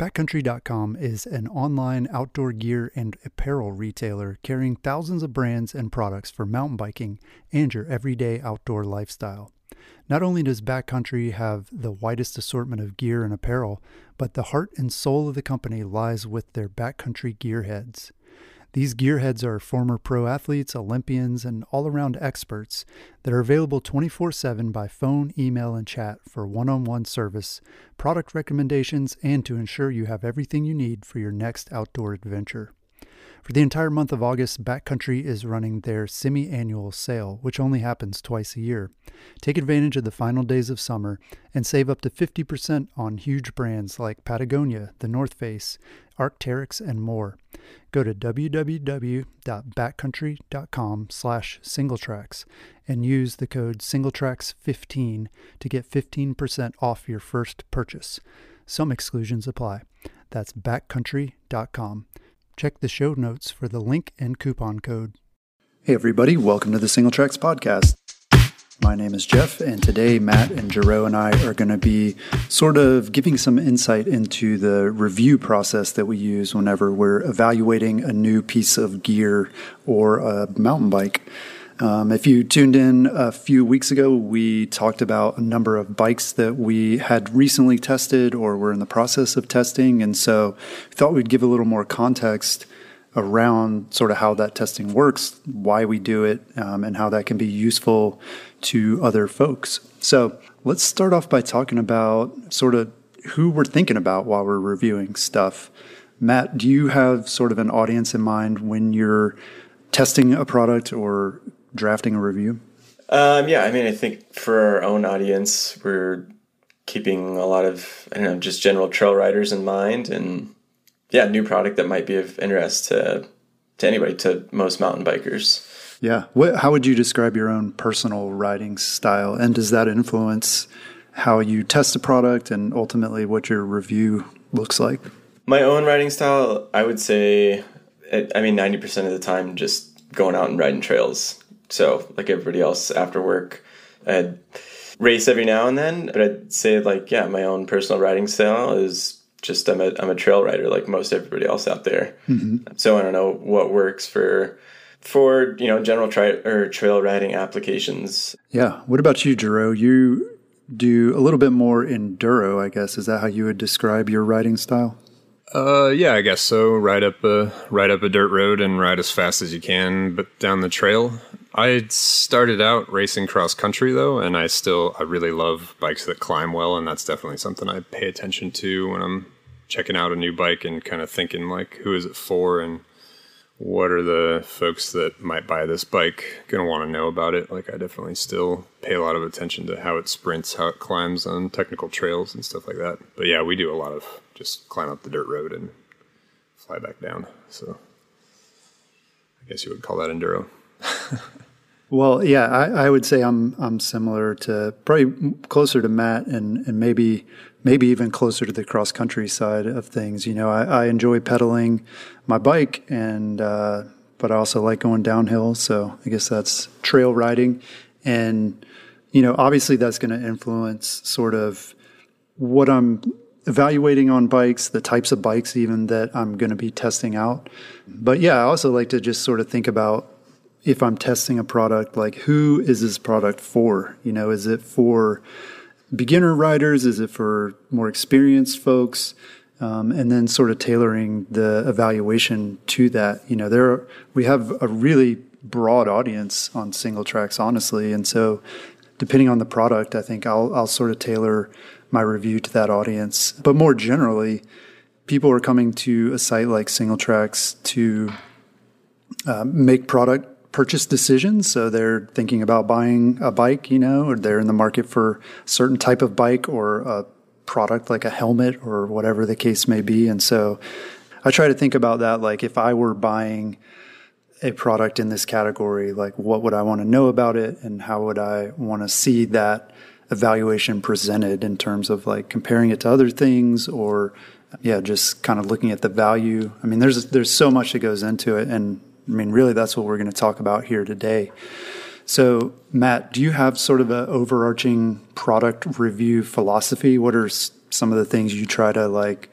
Backcountry.com is an online outdoor gear and apparel retailer carrying thousands of brands and products for mountain biking and your everyday outdoor lifestyle. Not only does Backcountry have the widest assortment of gear and apparel, but the heart and soul of the company lies with their Backcountry gearheads. These gearheads are former pro athletes, Olympians, and all around experts that are available 24 7 by phone, email, and chat for one on one service, product recommendations, and to ensure you have everything you need for your next outdoor adventure. For the entire month of August, Backcountry is running their semi annual sale, which only happens twice a year. Take advantage of the final days of summer and save up to 50% on huge brands like Patagonia, The North Face, Arc'teryx, and more. Go to www.backcountry.com slash singletracks and use the code singletracks15 to get 15% off your first purchase. Some exclusions apply. That's backcountry.com. Check the show notes for the link and coupon code. Hey, everybody, welcome to the Singletracks Podcast. My name is Jeff, and today Matt and Jero and I are going to be sort of giving some insight into the review process that we use whenever we're evaluating a new piece of gear or a mountain bike. Um, if you tuned in a few weeks ago, we talked about a number of bikes that we had recently tested or were in the process of testing. And so we thought we'd give a little more context around sort of how that testing works, why we do it, um, and how that can be useful to other folks. So let's start off by talking about sort of who we're thinking about while we're reviewing stuff. Matt, do you have sort of an audience in mind when you're testing a product or drafting a review? Um, yeah, I mean, I think for our own audience, we're keeping a lot of I don't know, just general trail riders in mind, and yeah, new product that might be of interest to to anybody, to most mountain bikers. Yeah. What, how would you describe your own personal riding style, and does that influence how you test a product and ultimately what your review looks like? My own riding style, I would say, I mean, ninety percent of the time, just going out and riding trails. So, like everybody else after work, I'd race every now and then, but I'd say, like, yeah, my own personal riding style is just I'm a I'm a trail rider like most everybody else out there. Mm-hmm. So I don't know what works for for you know general tri- or trail riding applications. Yeah. What about you, Jero? You do a little bit more enduro, I guess. Is that how you would describe your riding style? Uh, yeah, I guess so. Ride up a ride up a dirt road and ride as fast as you can, but down the trail. I started out racing cross country though, and I still I really love bikes that climb well, and that's definitely something I pay attention to when I'm checking out a new bike and kind of thinking like, who is it for, and what are the folks that might buy this bike going to want to know about it? Like, I definitely still pay a lot of attention to how it sprints, how it climbs on technical trails and stuff like that. But yeah, we do a lot of just climb up the dirt road and fly back down. So I guess you would call that enduro. well, yeah, I, I, would say I'm I'm similar to probably closer to Matt and and maybe maybe even closer to the cross country side of things. You know, I, I enjoy pedaling my bike, and uh, but I also like going downhill. So I guess that's trail riding, and you know, obviously that's going to influence sort of what I'm evaluating on bikes, the types of bikes even that I'm going to be testing out. But yeah, I also like to just sort of think about if I'm testing a product, like who is this product for? You know, is it for beginner riders? Is it for more experienced folks? Um, and then sort of tailoring the evaluation to that. You know, there are, we have a really broad audience on Singletracks, honestly, and so depending on the product, I think I'll I'll sort of tailor my review to that audience. But more generally, people are coming to a site like Singletracks to uh, make product purchase decisions. So they're thinking about buying a bike, you know, or they're in the market for a certain type of bike or a product like a helmet or whatever the case may be. And so I try to think about that like if I were buying a product in this category, like what would I want to know about it and how would I want to see that evaluation presented in terms of like comparing it to other things or yeah, just kind of looking at the value. I mean, there's there's so much that goes into it and I mean, really that's what we're going to talk about here today. So, Matt, do you have sort of an overarching product review philosophy? What are some of the things you try to like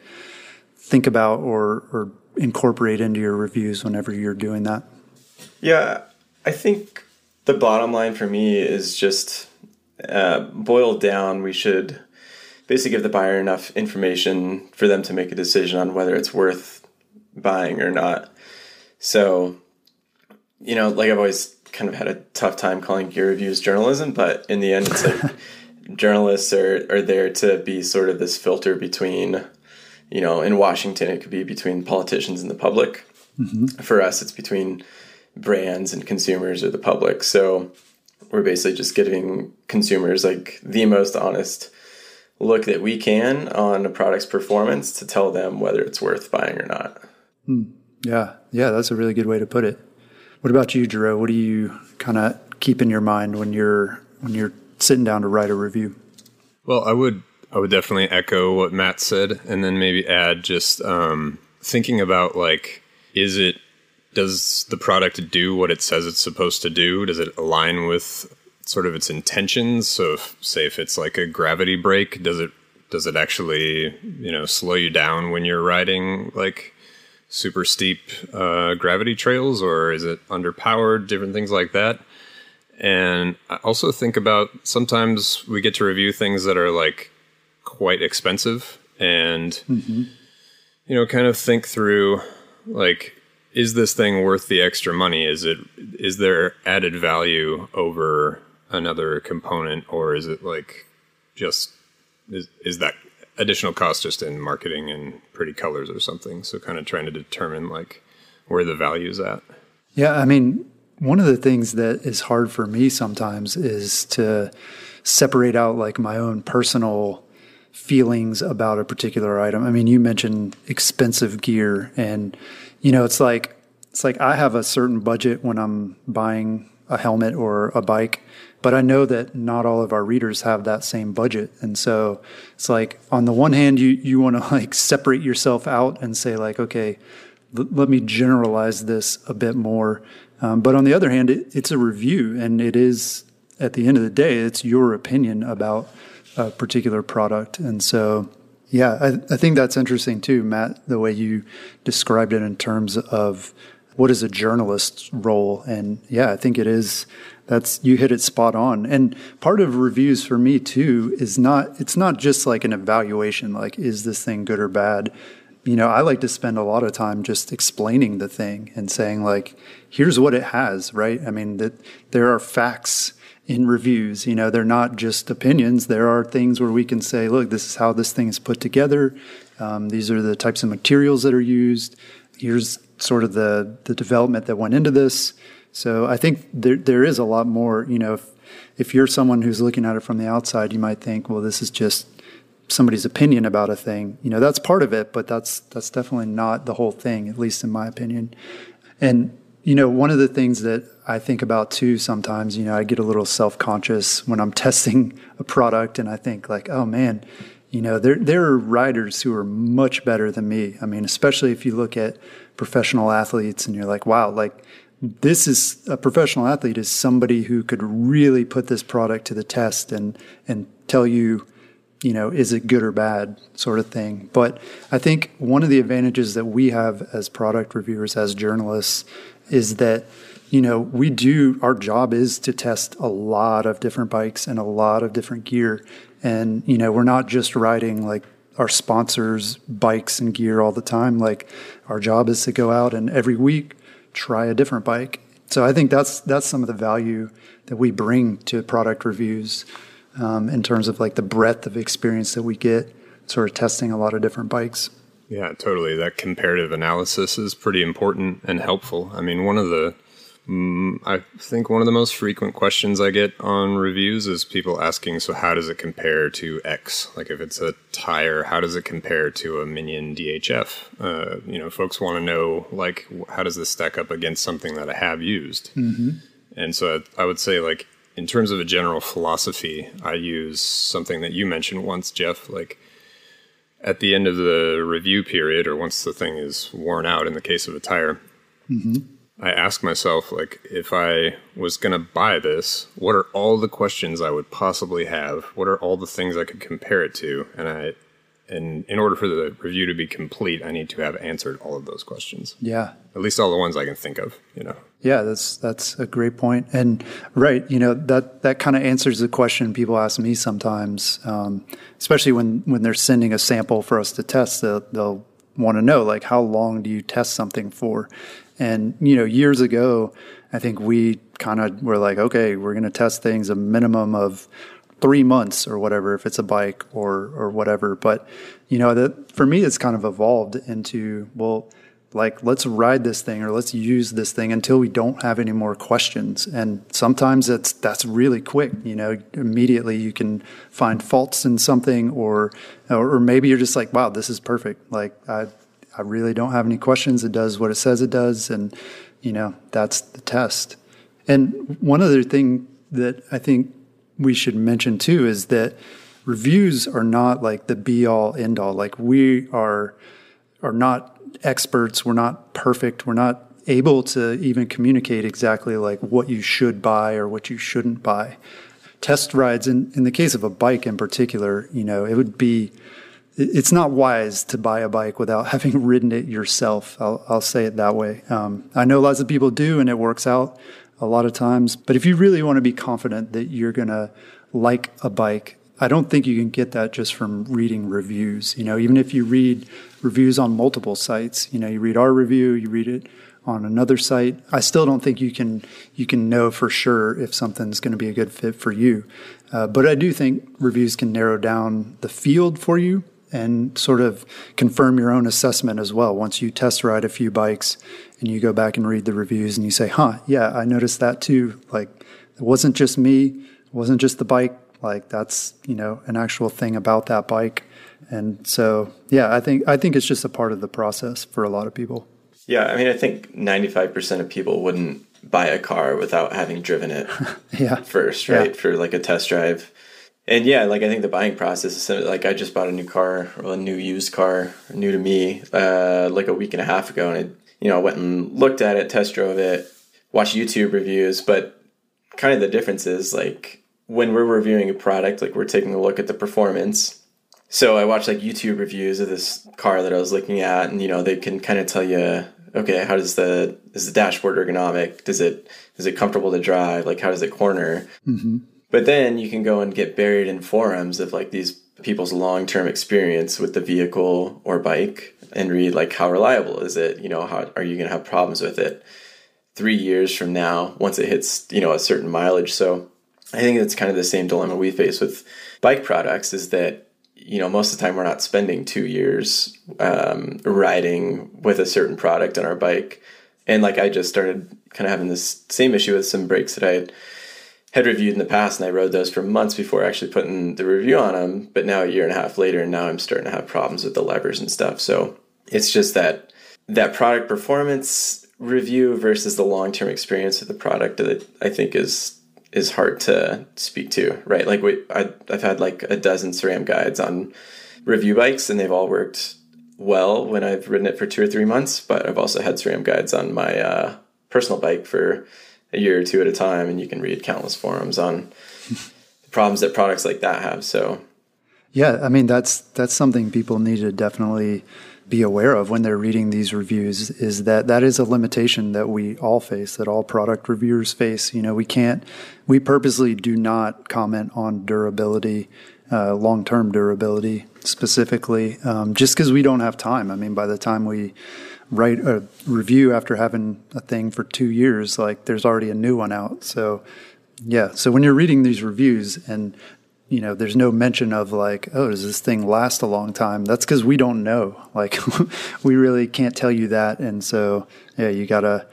think about or or incorporate into your reviews whenever you're doing that? Yeah, I think the bottom line for me is just uh, boiled down. We should basically give the buyer enough information for them to make a decision on whether it's worth buying or not. So, you know, like I've always kind of had a tough time calling gear reviews journalism, but in the end, it's like journalists are, are there to be sort of this filter between, you know, in Washington, it could be between politicians and the public. Mm-hmm. For us, it's between brands and consumers or the public. So we're basically just giving consumers like the most honest look that we can on a product's performance to tell them whether it's worth buying or not. Hmm. Yeah, yeah, that's a really good way to put it. What about you, Jerome? What do you kind of keep in your mind when you're when you're sitting down to write a review? Well, I would I would definitely echo what Matt said, and then maybe add just um, thinking about like, is it does the product do what it says it's supposed to do? Does it align with sort of its intentions? So, if, say if it's like a gravity brake, does it does it actually you know slow you down when you're riding like super steep uh, gravity trails, or is it underpowered? Different things like that. And I also think about sometimes we get to review things that are like quite expensive, and mm-hmm. you know, kind of think through like is this thing worth the extra money? Is it is there added value over another component, or is it like just is is that additional cost just in marketing and pretty colors or something? So kind of trying to determine like where the value is at. Yeah, I mean, one of the things that is hard for me sometimes is to separate out like my own personal feelings about a particular item. I mean, you mentioned expensive gear and you know, it's like it's like I have a certain budget when I'm buying a helmet or a bike, but I know that not all of our readers have that same budget. And so it's like on the one hand you you want to like separate yourself out and say like, okay, l- let me generalize this a bit more. Um, but on the other hand, it, it's a review and it is at the end of the day, it's your opinion about a particular product. And so yeah, I, I, think that's interesting too, Matt, the way you described it in terms of what is a journalist's role. And yeah, I think it is that's you hit it spot on. And part of reviews for me too is not it's not just like an evaluation, like is this thing good or bad? You know, I like to spend a lot of time just explaining the thing and saying like, here's what it has, right? I mean that there are facts in reviews. You know, they're not just opinions. There are things where we can say, look, this is how this thing is put together. Um, these are the types of materials that are used. Here's sort of the the development that went into this. So I think there there is a lot more. You know, if if you're someone who's looking at it from the outside, you might think, well, this is just somebody's opinion about a thing. You know, that's part of it, but that's that's definitely not the whole thing, at least in my opinion. And you know, one of the things that I think about too sometimes, you know, I get a little self conscious when I'm testing a product and I think like, oh man, you know, there there are riders who are much better than me. I mean, especially if you look at professional athletes and you're like, wow, like this is a professional athlete is somebody who could really put this product to the test and and tell you you know, is it good or bad sort of thing. But I think one of the advantages that we have as product reviewers, as journalists, is that you know we do our job is to test a lot of different bikes and a lot of different gear and you know we're not just riding like our sponsors bikes and gear all the time like our job is to go out and every week try a different bike so i think that's that's some of the value that we bring to product reviews um, in terms of like the breadth of experience that we get sort of testing a lot of different bikes yeah, totally. That comparative analysis is pretty important and helpful. I mean, one of the Mm, I think one of the most frequent questions I get on reviews is people asking, so how does it compare to X? Like if it's a tire, how does it compare to a Minion DHF? Uh, you know, folks want to know, like, how does this stack up against something that I have used? Mm-hmm. And so I, I would say, like, in terms of a general philosophy, I use something that you mentioned once, Jeff, like at the end of the review period or once the thing is worn out in the case of a tire, mm-hmm. I ask myself, like, if I was going to buy this, what are all the questions I would possibly have? What are all the things I could compare it to? And I, and in order for the review to be complete, I need to have answered all of those questions. Yeah. At least all the ones I can think of, you know. Yeah, that's that's a great point. And right, you know that that kind of answers the question people ask me sometimes, um, especially when when they're sending a sample for us to test. They'll, they'll want to know like how long do you test something for? And you know, years ago, I think we kind of were like, okay, we're going to test things a minimum of three months or whatever if it's a bike or or whatever. But you know, that for me, it's kind of evolved into well like let's ride this thing or let's use this thing until we don't have any more questions and sometimes it's that's really quick you know immediately you can find faults in something or or maybe you're just like wow this is perfect like i i really don't have any questions it does what it says it does and you know that's the test and one other thing that i think we should mention too is that reviews are not like the be all end all like we are are not experts. We're not perfect. We're not able to even communicate exactly like what you should buy or what you shouldn't buy. Test rides, in, in the case of a bike in particular, you know, it would be, it's not wise to buy a bike without having ridden it yourself. I'll, I'll say it that way. Um, I know lots of people do, and it works out a lot of times. But if you really want to be confident that you're going to like a bike, I don't think you can get that just from reading reviews. You know, even if you read reviews on multiple sites, you know, you read our review, you read it on another site. I still don't think you can you can know for sure if something's going to be a good fit for you. Uh, but I do think reviews can narrow down the field for you and sort of confirm your own assessment as well. Once you test ride a few bikes and you go back and read the reviews and you say, "Huh, yeah, I noticed that too." Like it wasn't just me, it wasn't just the bike like that's, you know, an actual thing about that bike. And so, yeah, I think I think it's just a part of the process for a lot of people. Yeah, I mean, I think 95% of people wouldn't buy a car without having driven it yeah. first, right? Yeah. For like a test drive. And yeah, like I think the buying process is like I just bought a new car a new used car, new to me, uh, like a week and a half ago, and I, you know, went and looked at it, test drove it, watched YouTube reviews, but kind of the difference is like when we're reviewing a product, like we're taking a look at the performance. So I watched like YouTube reviews of this car that I was looking at, and you know they can kind of tell you, okay, how does the is the dashboard ergonomic? Does it is it comfortable to drive? Like how does it corner? Mm-hmm. But then you can go and get buried in forums of like these people's long term experience with the vehicle or bike, and read like how reliable is it? You know, how are you going to have problems with it three years from now once it hits you know a certain mileage? So I think it's kind of the same dilemma we face with bike products is that, you know, most of the time we're not spending two years um, riding with a certain product on our bike. And like I just started kind of having this same issue with some brakes that I had reviewed in the past and I rode those for months before actually putting the review on them. But now a year and a half later, and now I'm starting to have problems with the levers and stuff. So it's just that that product performance review versus the long term experience of the product that I think is is hard to speak to, right? Like we, I, I've had like a dozen SRAM guides on review bikes, and they've all worked well when I've ridden it for two or three months. But I've also had SRAM guides on my uh, personal bike for a year or two at a time, and you can read countless forums on the problems that products like that have. So, yeah, I mean that's that's something people need to definitely be aware of when they're reading these reviews is that that is a limitation that we all face, that all product reviewers face. You know, we can't, we purposely do not comment on durability, uh, long term durability specifically, um, just because we don't have time. I mean, by the time we write a review after having a thing for two years, like there's already a new one out. So, yeah. So when you're reading these reviews and you know, there's no mention of like, oh, does this thing last a long time? That's because we don't know. Like, we really can't tell you that. And so, yeah, you gotta.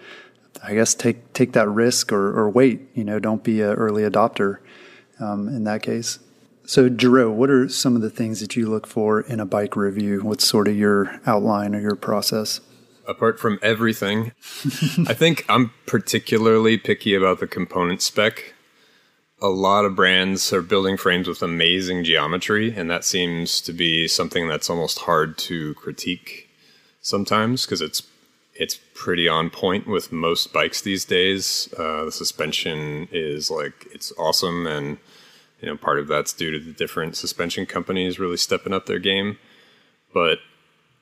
I guess take take that risk or, or wait. You know, don't be an early adopter um, in that case. So, Jero, what are some of the things that you look for in a bike review? What's sort of your outline or your process? Apart from everything, I think I'm particularly picky about the component spec. A lot of brands are building frames with amazing geometry, and that seems to be something that's almost hard to critique sometimes because it's it's pretty on point with most bikes these days. Uh, the suspension is like it's awesome, and you know part of that's due to the different suspension companies really stepping up their game. But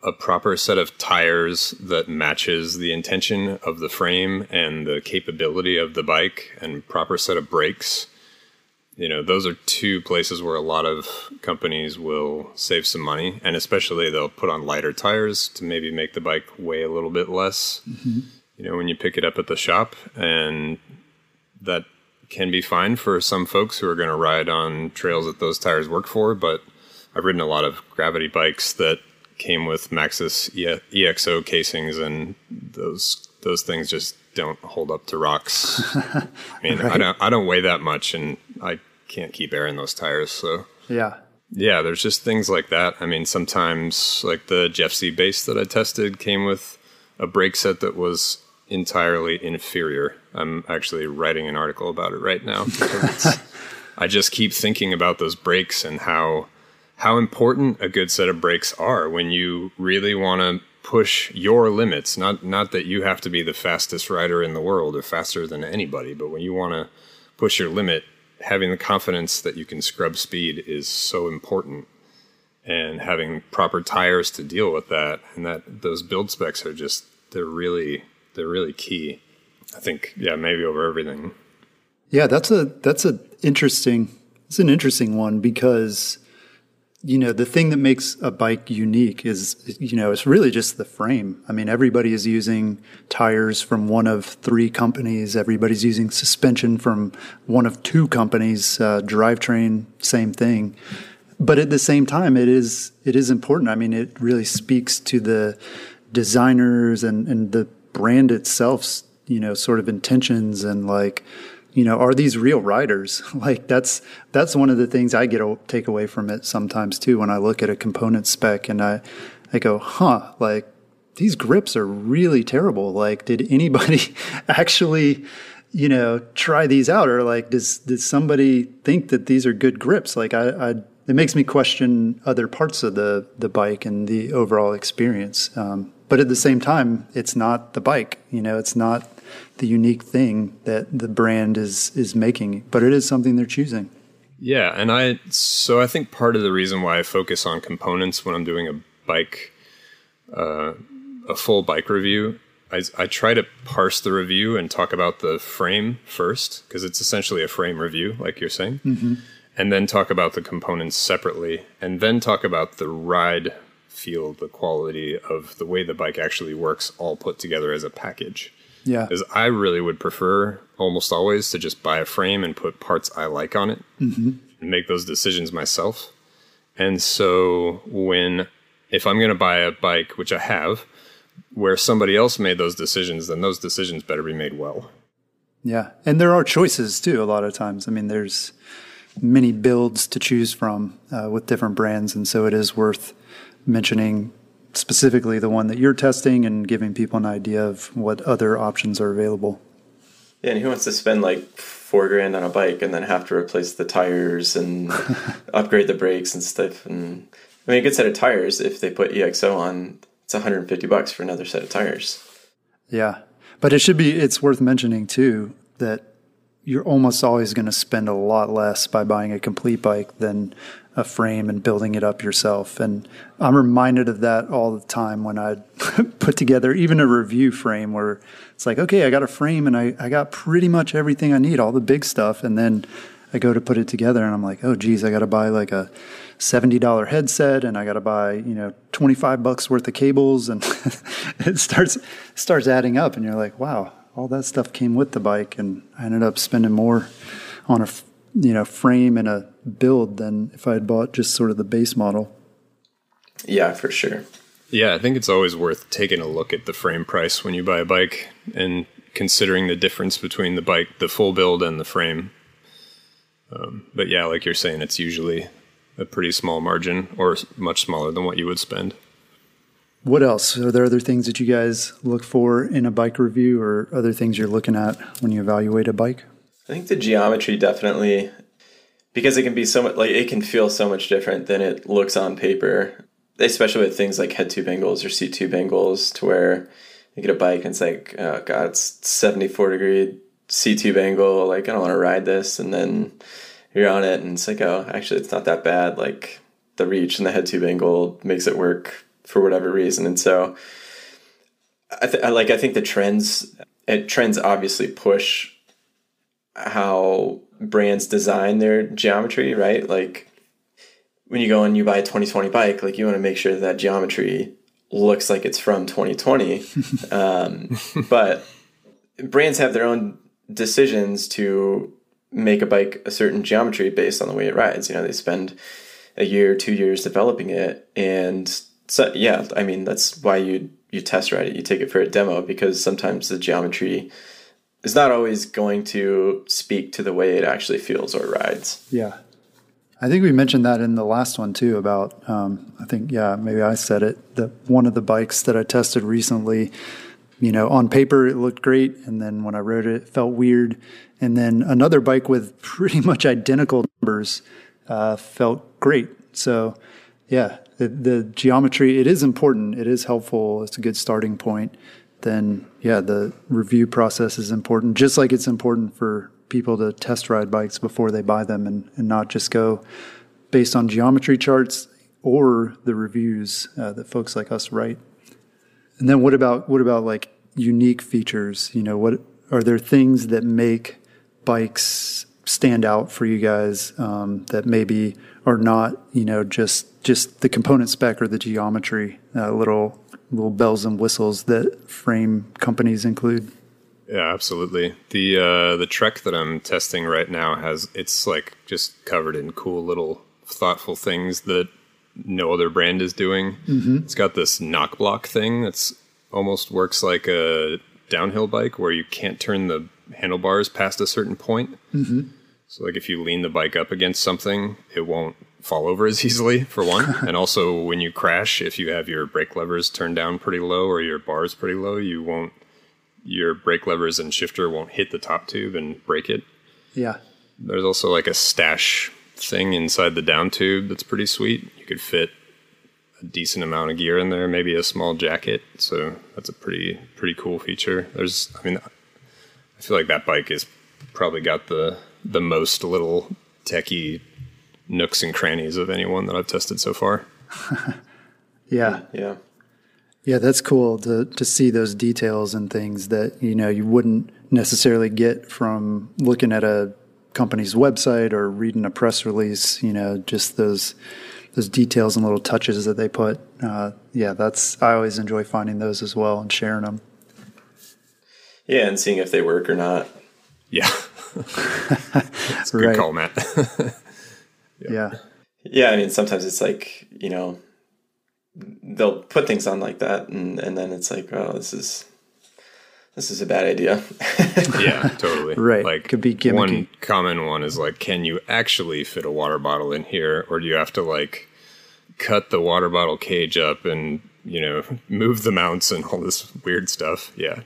a proper set of tires that matches the intention of the frame and the capability of the bike, and proper set of brakes. You know, those are two places where a lot of companies will save some money, and especially they'll put on lighter tires to maybe make the bike weigh a little bit less. Mm-hmm. You know, when you pick it up at the shop, and that can be fine for some folks who are going to ride on trails that those tires work for. But I've ridden a lot of gravity bikes that came with Maxxis EXO casings, and those those things just don't hold up to rocks. I mean, right. I don't I don't weigh that much, and I can't keep air in those tires. So yeah, yeah. There's just things like that. I mean, sometimes like the Jeffsy base that I tested came with a brake set that was entirely inferior. I'm actually writing an article about it right now. I just keep thinking about those brakes and how how important a good set of brakes are when you really want to push your limits. Not not that you have to be the fastest rider in the world or faster than anybody, but when you want to push your limit, having the confidence that you can scrub speed is so important. And having proper tires to deal with that, and that those build specs are just they're really they're really key. I think yeah, maybe over everything. Yeah, that's a that's a interesting it's an interesting one because you know the thing that makes a bike unique is you know it's really just the frame. I mean everybody is using tires from one of three companies. Everybody's using suspension from one of two companies uh, drivetrain same thing. But at the same time it is it is important. I mean it really speaks to the designers and and the brand itself's you know sort of intentions and like you know, are these real riders? like that's that's one of the things I get to take away from it sometimes too. When I look at a component spec and I I go, huh, like these grips are really terrible. Like, did anybody actually, you know, try these out, or like, does does somebody think that these are good grips? Like, I, I it makes me question other parts of the the bike and the overall experience. Um, but at the same time, it's not the bike. You know, it's not the unique thing that the brand is is making, but it is something they're choosing. Yeah, and I so I think part of the reason why I focus on components when I'm doing a bike, uh, a full bike review, I, I try to parse the review and talk about the frame first because it's essentially a frame review, like you're saying, mm-hmm. and then talk about the components separately, and then talk about the ride feel, the quality of the way the bike actually works, all put together as a package. Yeah. Because I really would prefer almost always to just buy a frame and put parts I like on it mm-hmm. and make those decisions myself. And so when, if I'm going to buy a bike, which I have, where somebody else made those decisions, then those decisions better be made well. Yeah. And there are choices too, a lot of times. I mean, there's many builds to choose from uh, with different brands. And so it is worth mentioning specifically the one that you're testing and giving people an idea of what other options are available. Yeah, and who wants to spend like four grand on a bike and then have to replace the tires and upgrade the brakes and stuff? And I mean, a good set of tires, if they put EXO on, it's 150 bucks for another set of tires. Yeah, but it should be. It's worth mentioning too that you're almost always going to spend a lot less by buying a complete bike than a frame and building it up yourself. And I'm reminded of that all the time when I put together even a review frame where it's like, okay, I got a frame and I, I got pretty much everything I need, all the big stuff. And then I go to put it together and I'm like, oh, geez, I got to buy like a $70 headset and I got to buy, you know, 25 bucks worth of cables. And it starts, starts adding up and you're like, wow, all that stuff came with the bike. And I ended up spending more on a you know frame and a build than if I had bought just sort of the base model. Yeah, for sure. Yeah, I think it's always worth taking a look at the frame price when you buy a bike and considering the difference between the bike, the full build, and the frame. Um, but yeah, like you're saying, it's usually a pretty small margin or much smaller than what you would spend. What else? Are there other things that you guys look for in a bike review or other things you're looking at when you evaluate a bike? I think the geometry definitely, because it can be so much, like, it can feel so much different than it looks on paper, especially with things like head tube angles or seat tube angles, to where you get a bike and it's like, oh God, it's 74 degree seat tube angle. Like, I don't want to ride this. And then you're on it and it's like, oh, actually, it's not that bad. Like, the reach and the head tube angle makes it work for whatever reason. And so, I, th- I like, I think the trends, it, trends obviously push how brands design their geometry, right? Like, when you go and you buy a 2020 bike, like you want to make sure that, that geometry looks like it's from 2020. um, but brands have their own decisions to make a bike a certain geometry based on the way it rides. You know, they spend a year, two years developing it, and so yeah, I mean that's why you you test ride it. You take it for a demo because sometimes the geometry is not always going to speak to the way it actually feels or rides. Yeah. I think we mentioned that in the last one too about, um, I think, yeah, maybe I said it, that one of the bikes that I tested recently, you know, on paper it looked great. And then when I rode it, it felt weird. And then another bike with pretty much identical numbers uh, felt great. So, yeah, the, the geometry, it is important. It is helpful. It's a good starting point. Then, yeah, the review process is important, just like it's important for people to test ride bikes before they buy them and, and not just go based on geometry charts or the reviews uh, that folks like us write. And then what about what about like unique features? You know, what are there things that make bikes stand out for you guys um, that maybe are not you know just just the component spec or the geometry, uh, little little bells and whistles that frame companies include. Yeah, absolutely. The uh, the Trek that I'm testing right now has it's like just covered in cool little thoughtful things that no other brand is doing. Mm-hmm. It's got this knock block thing that's almost works like a downhill bike where you can't turn the handlebars past a certain point. Mm-hmm. So like if you lean the bike up against something, it won't fall over as easily for one. and also when you crash, if you have your brake levers turned down pretty low or your bars pretty low, you won't your brake levers and shifter won't hit the top tube and break it. Yeah. There's also like a stash thing inside the down tube that's pretty sweet. You could fit a decent amount of gear in there, maybe a small jacket. So that's a pretty pretty cool feature. There's I mean I feel like that bike is probably got the the most little techie nooks and crannies of anyone that I've tested so far. yeah. Yeah. Yeah, that's cool to to see those details and things that you know you wouldn't necessarily get from looking at a company's website or reading a press release. You know, just those those details and little touches that they put. Uh, yeah, that's I always enjoy finding those as well and sharing them. Yeah, and seeing if they work or not. Yeah, it's a good Right. call, Matt. Yeah. Yeah, I mean, sometimes it's like you know, they'll put things on like that, and and then it's like, oh, this is this is a bad idea. yeah, totally. Right. Like Could be gimmicky. One common one is like, can you actually fit a water bottle in here, or do you have to like cut the water bottle cage up and you know move the mounts and all this weird stuff? Yeah,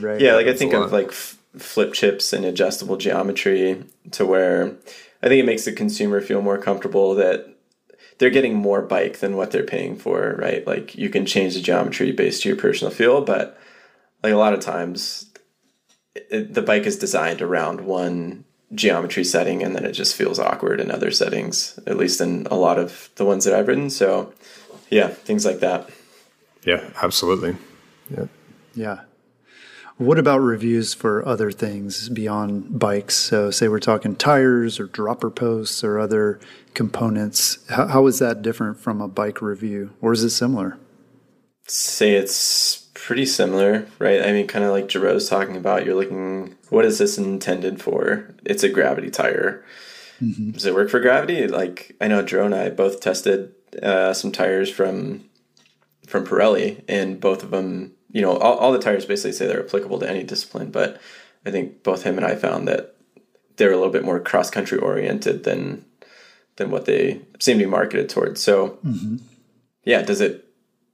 Right. yeah, like I think of like f- flip chips and adjustable geometry to where I think it makes the consumer feel more comfortable that they're getting more bike than what they're paying for, right? Like you can change the geometry based to your personal feel, but like a lot of times it, the bike is designed around one geometry setting and then it just feels awkward in other settings, at least in a lot of the ones that I've ridden. So, yeah, things like that. yeah, absolutely. Yeah. Yeah. What about reviews for other things beyond bikes? So, say we're talking tires or dropper posts or other components. How, how is that different from a bike review, or is it similar? say it's pretty similar, right? I mean, kind of like Jero's talking about, you're looking, what is this intended for? It's a gravity tire. Does it work for gravity? Like, I know Jero and I both tested uh, some tires from from Pirelli, and both of them you know, all, all the tires basically say they're applicable to any discipline, but I think both him and I found that they're a little bit more cross country oriented than than what they seem to be marketed towards. So, mm-hmm. yeah, does it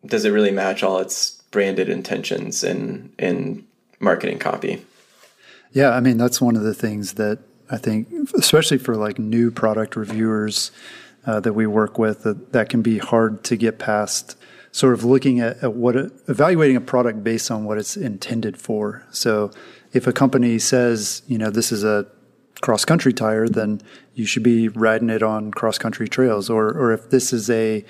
does it really match all its branded intentions in in marketing copy? Yeah, I mean that's one of the things that I think, especially for like new product reviewers uh, that we work with, that, that can be hard to get past. Sort of looking at, at what evaluating a product based on what it's intended for. So, if a company says, you know, this is a cross country tire, then you should be riding it on cross country trails. Or, or if this is a,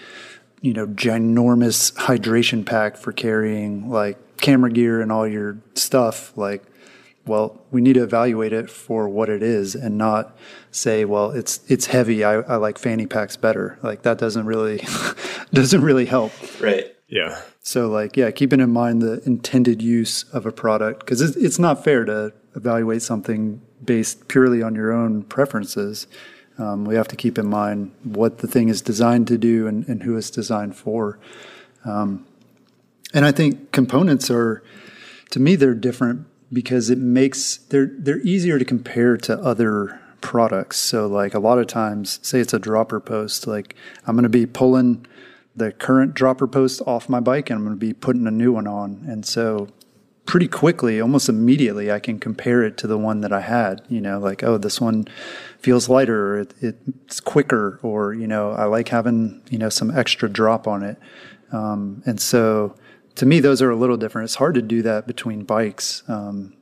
you know, ginormous hydration pack for carrying like camera gear and all your stuff, like well, we need to evaluate it for what it is and not say, well, it's it's heavy. I, I like fanny packs better. Like that doesn't really doesn't really help. Right. Yeah. So like, yeah, keeping in mind the intended use of a product because it's, it's not fair to evaluate something based purely on your own preferences. Um, we have to keep in mind what the thing is designed to do and, and who it's designed for. Um, and I think components are, to me, they're different because it makes they're they're easier to compare to other products. So like a lot of times, say it's a dropper post, like I'm going to be pulling the current dropper post off my bike and I'm going to be putting a new one on. And so pretty quickly, almost immediately, I can compare it to the one that I had. You know, like oh, this one feels lighter, it, it's quicker, or you know, I like having you know some extra drop on it. Um, and so to me, those are a little different. It's hard to do that between bikes. Um,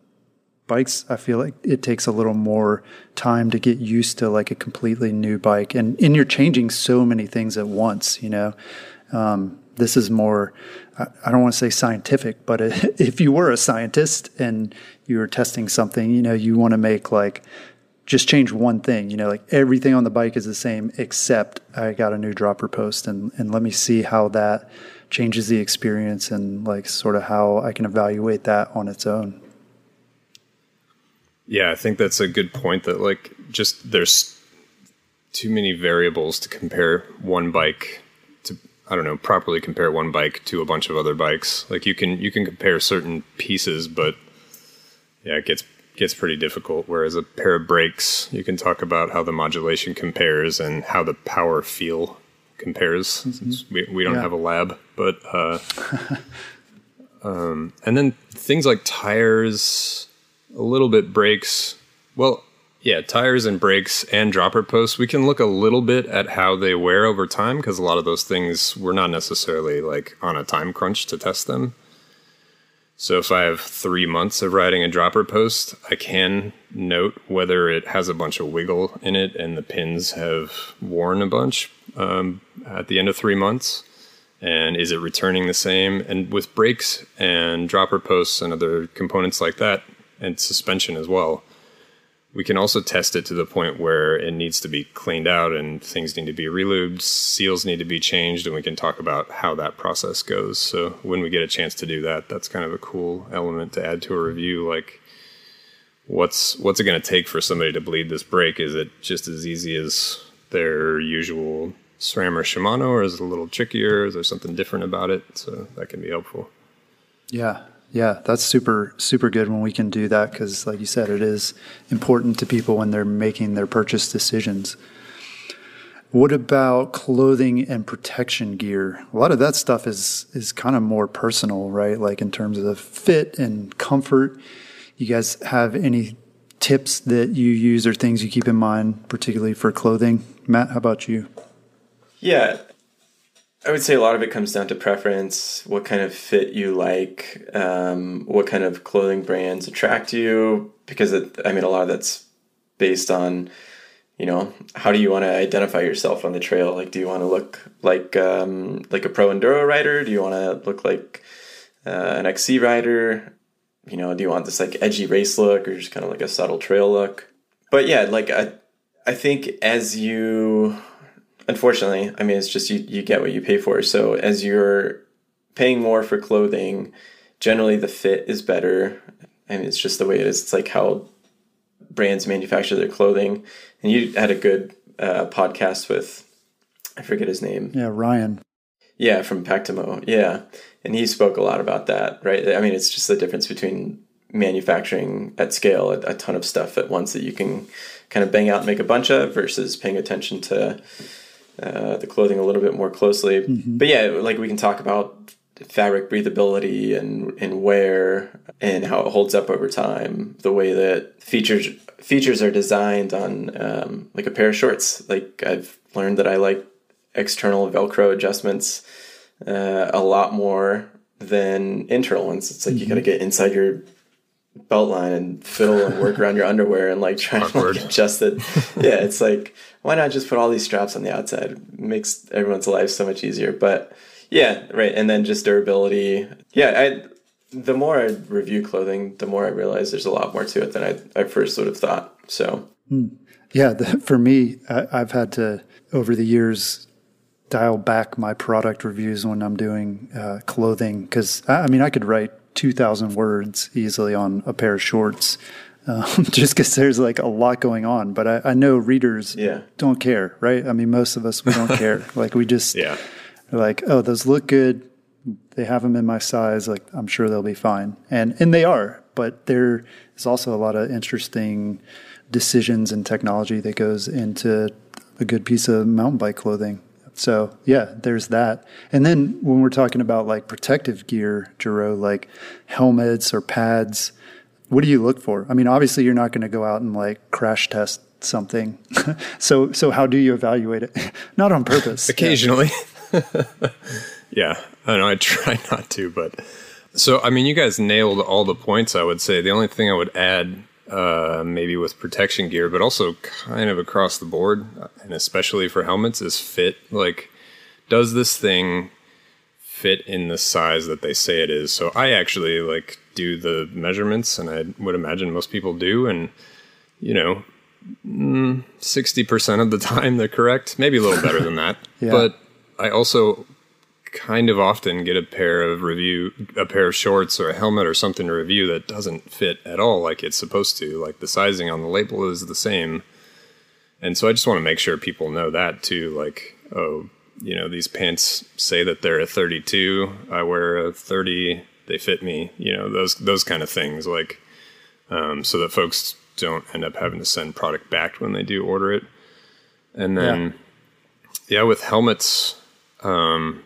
bikes, I feel like it takes a little more time to get used to like a completely new bike, and and you're changing so many things at once. You know, um, this is more. I don't want to say scientific, but if you were a scientist and you were testing something, you know, you want to make like just change one thing. You know, like everything on the bike is the same except I got a new dropper post, and and let me see how that changes the experience and like sort of how I can evaluate that on its own. Yeah, I think that's a good point that like just there's too many variables to compare one bike to I don't know, properly compare one bike to a bunch of other bikes. Like you can you can compare certain pieces, but yeah, it gets gets pretty difficult. Whereas a pair of brakes, you can talk about how the modulation compares and how the power feel compares. Mm-hmm. We, we don't yeah. have a lab, but uh, um, and then things like tires, a little bit brakes. Well, yeah, tires and brakes and dropper posts. We can look a little bit at how they wear over time because a lot of those things we're not necessarily like on a time crunch to test them. So if I have three months of riding a dropper post, I can note whether it has a bunch of wiggle in it and the pins have worn a bunch um, at the end of three months. And is it returning the same? And with brakes and dropper posts and other components like that, and suspension as well, we can also test it to the point where it needs to be cleaned out and things need to be relubed, seals need to be changed, and we can talk about how that process goes. So when we get a chance to do that, that's kind of a cool element to add to a review. Like, what's what's it going to take for somebody to bleed this brake? Is it just as easy as their usual SRAM or Shimano, or is it a little trickier? Is there something different about it? So that can be helpful. Yeah, yeah, that's super super good when we can do that because, like you said, it is important to people when they're making their purchase decisions. What about clothing and protection gear? A lot of that stuff is is kind of more personal, right? Like in terms of fit and comfort. You guys have any tips that you use or things you keep in mind, particularly for clothing? Matt, how about you? Yeah, I would say a lot of it comes down to preference, what kind of fit you like, um, what kind of clothing brands attract you. Because it, I mean, a lot of that's based on, you know, how do you want to identify yourself on the trail? Like, do you want to look like um, like a pro enduro rider? Do you want to look like uh, an XC rider? You know, do you want this like edgy race look or just kind of like a subtle trail look? But yeah, like I, I think as you unfortunately, I mean, it's just you, you get what you pay for. So as you're paying more for clothing, generally the fit is better. I mean, it's just the way it is. It's like how brands manufacture their clothing. And you had a good uh, podcast with, I forget his name. Yeah, Ryan. Yeah, from Pactimo. Yeah. And he spoke a lot about that, right? I mean, it's just the difference between manufacturing at scale a, a ton of stuff at once that you can kind of bang out and make a bunch of versus paying attention to uh, the clothing a little bit more closely. Mm-hmm. But yeah, like we can talk about fabric breathability and and wear and how it holds up over time. The way that features features are designed on um, like a pair of shorts. Like I've learned that I like external Velcro adjustments uh, a lot more than internal ones. It's like mm-hmm. you got to get inside your belt line and fiddle and work around your underwear and like try to like adjust it. yeah, it's like why not just put all these straps on the outside? It makes everyone's life so much easier. But yeah, right. And then just durability. Yeah, I the more I review clothing, the more I realize there's a lot more to it than I, I first would have thought. So, mm. yeah, the, for me, I, I've had to over the years dial back my product reviews when I'm doing uh, clothing because I, I, mean I could write two thousand words easily on a pair of shorts. Um, just because there's like a lot going on, but I, I know readers yeah. don't care, right? I mean, most of us we don't care. Like we just yeah, like oh, those look good they have them in my size, like I'm sure they'll be fine. And and they are, but there is also a lot of interesting decisions and technology that goes into a good piece of mountain bike clothing. So yeah, there's that. And then when we're talking about like protective gear, Jero, like helmets or pads, what do you look for? I mean, obviously you're not going to go out and like crash test something. so so how do you evaluate it? not on purpose. Occasionally. yeah. I know I try not to, but so I mean, you guys nailed all the points. I would say the only thing I would add, uh, maybe with protection gear, but also kind of across the board, and especially for helmets, is fit. Like, does this thing fit in the size that they say it is? So I actually like do the measurements, and I would imagine most people do, and you know. Mm, sixty percent of the time they're correct, maybe a little better than that. yeah. But I also kind of often get a pair of review a pair of shorts or a helmet or something to review that doesn't fit at all like it's supposed to. Like the sizing on the label is the same. And so i just want to make sure people know that too like oh you know these pants say that they're a 32 i wear a 30 they fit me you know those those kind of things like um, so that folks don't end up having to send product back when they do order it. And then yeah, yeah with helmets um,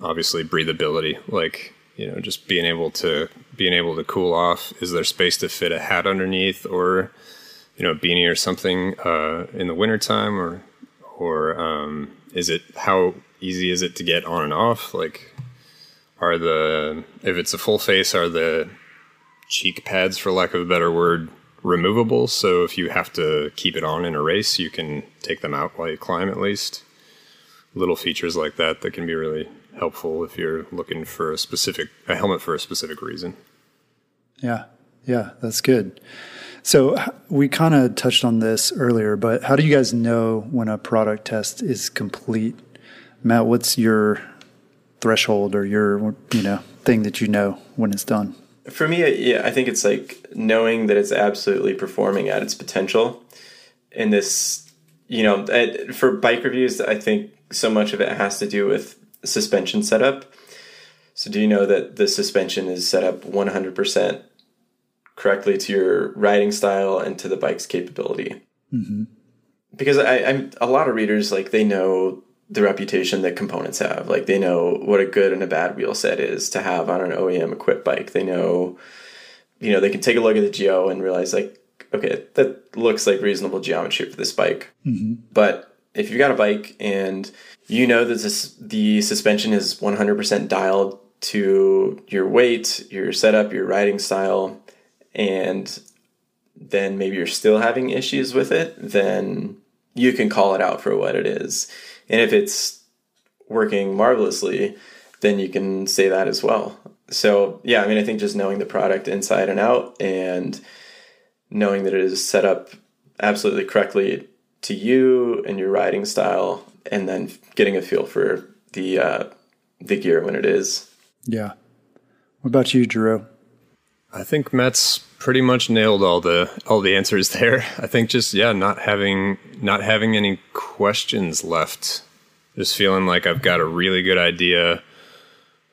obviously breathability, like you know, just being able to being able to cool off. Is there space to fit a hat underneath, or you know, a beanie or something uh, in the wintertime, or or um, is it how easy is it to get on and off? Like, are the if it's a full face, are the cheek pads, for lack of a better word, removable? So if you have to keep it on in a race, you can take them out while you climb at least. Little features like that that can be really helpful if you're looking for a specific a helmet for a specific reason. Yeah, yeah, that's good. So we kind of touched on this earlier, but how do you guys know when a product test is complete? Matt, what's your threshold or your you know thing that you know when it's done? For me, yeah, I think it's like knowing that it's absolutely performing at its potential. In this, you know, for bike reviews, I think so much of it has to do with suspension setup. So, do you know that the suspension is set up 100% correctly to your riding style and to the bike's capability? Mm-hmm. Because I, I'm a lot of readers like they know the reputation that components have. Like they know what a good and a bad wheel set is to have on an OEM equipped bike. They know, you know, they can take a look at the geo and realize like, okay, that looks like reasonable geometry for this bike. Mm-hmm. But if you've got a bike and you know that this, the suspension is 100% dialed to your weight, your setup, your riding style, and then maybe you're still having issues with it, then you can call it out for what it is. And if it's working marvelously, then you can say that as well. So, yeah, I mean, I think just knowing the product inside and out and knowing that it is set up absolutely correctly to you and your riding style and then getting a feel for the uh, the gear when it is. Yeah. What about you, Drew? I think Matt's pretty much nailed all the all the answers there. I think just yeah, not having not having any questions left Just feeling like I've got a really good idea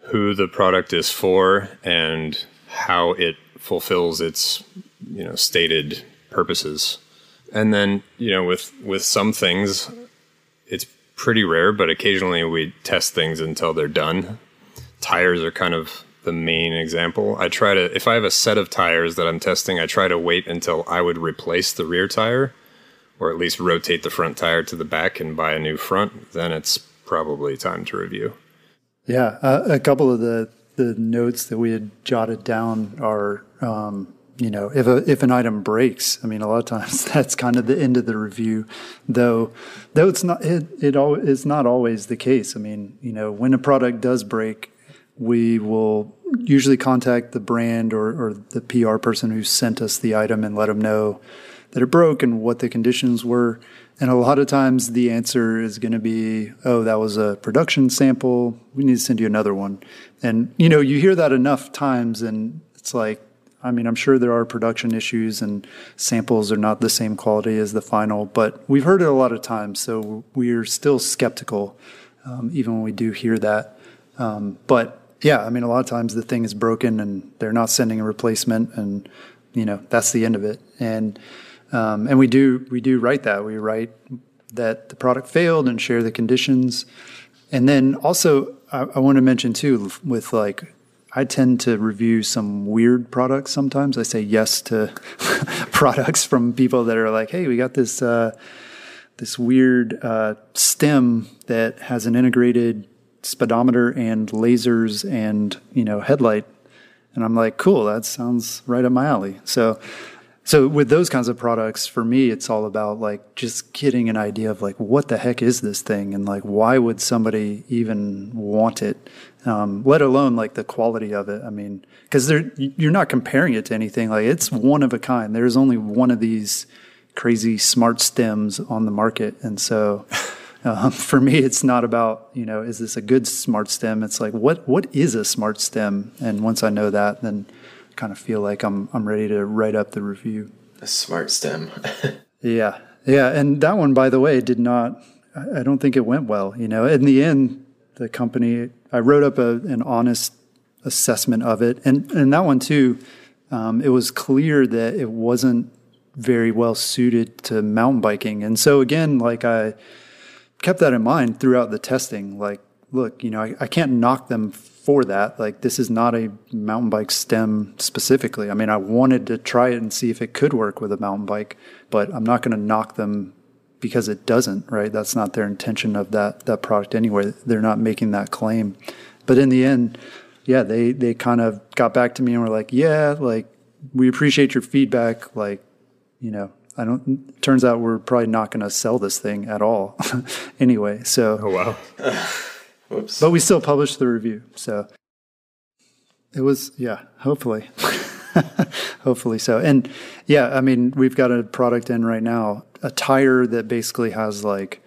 who the product is for and how it fulfills its you know stated purposes. And then you know with with some things, it's pretty rare, but occasionally we test things until they're done. Tires are kind of the main example. I try to if I have a set of tires that I'm testing, I try to wait until I would replace the rear tire or at least rotate the front tire to the back and buy a new front, then it's probably time to review. Yeah, uh, a couple of the the notes that we had jotted down are, um, you know, if a if an item breaks, I mean, a lot of times that's kind of the end of the review, though. Though it's not it it al- is not always the case. I mean, you know, when a product does break, we will usually contact the brand or, or the PR person who sent us the item and let them know that it broke and what the conditions were. And a lot of times the answer is going to be, oh, that was a production sample. We need to send you another one. And, you know, you hear that enough times and it's like, I mean, I'm sure there are production issues and samples are not the same quality as the final, but we've heard it a lot of times. So we're still skeptical, um, even when we do hear that. Um, but yeah, I mean, a lot of times the thing is broken and they're not sending a replacement and, you know, that's the end of it. And, um, and we do we do write that. We write that the product failed and share the conditions. And then also, I, I want to mention too, with like, I tend to review some weird products sometimes. I say yes to products from people that are like, hey, we got this uh, this weird uh, stem that has an integrated speedometer and lasers and you know headlight, and I'm like, cool, that sounds right up my alley. So so with those kinds of products, for me, it's all about like just getting an idea of like what the heck is this thing, and like why would somebody even want it, um, let alone like the quality of it. I mean, because you're not comparing it to anything. Like it's one of a kind. There's only one of these crazy smart stems on the market, and so. Um, for me, it's not about you know is this a good smart stem. It's like what what is a smart stem, and once I know that, then kind of feel like I'm I'm ready to write up the review. A smart stem. yeah, yeah, and that one, by the way, did not. I don't think it went well. You know, in the end, the company I wrote up a, an honest assessment of it, and and that one too. Um, it was clear that it wasn't very well suited to mountain biking, and so again, like I kept that in mind throughout the testing. Like, look, you know, I, I can't knock them for that. Like this is not a mountain bike stem specifically. I mean, I wanted to try it and see if it could work with a mountain bike, but I'm not going to knock them because it doesn't, right? That's not their intention of that that product anyway. They're not making that claim. But in the end, yeah, they they kind of got back to me and were like, "Yeah, like we appreciate your feedback. Like, you know, I don't. Turns out we're probably not going to sell this thing at all, anyway. So, oh wow. Whoops. But we still published the review. So it was, yeah, hopefully. hopefully so. And yeah, I mean, we've got a product in right now, a tire that basically has like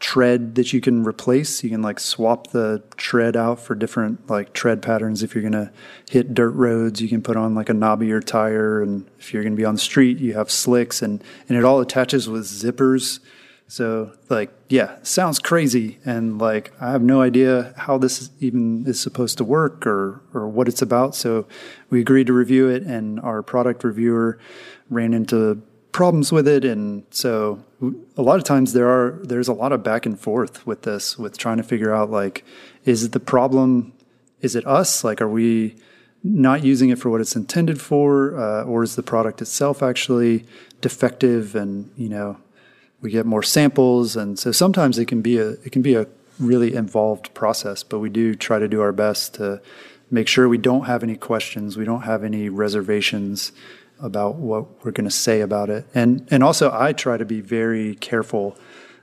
tread that you can replace. You can like swap the tread out for different like tread patterns. If you're going to hit dirt roads, you can put on like a knobbier tire. And if you're going to be on the street, you have slicks and, and it all attaches with zippers so like, yeah, sounds crazy, and like I have no idea how this even is supposed to work or or what it's about. So we agreed to review it, and our product reviewer ran into problems with it, and so a lot of times there are there's a lot of back and forth with this, with trying to figure out like, is the problem, is it us? Like, are we not using it for what it's intended for, uh, or is the product itself actually defective? And you know, we get more samples, and so sometimes it can be a it can be a really involved process. But we do try to do our best to make sure we don't have any questions, we don't have any reservations about what we're going to say about it, and and also I try to be very careful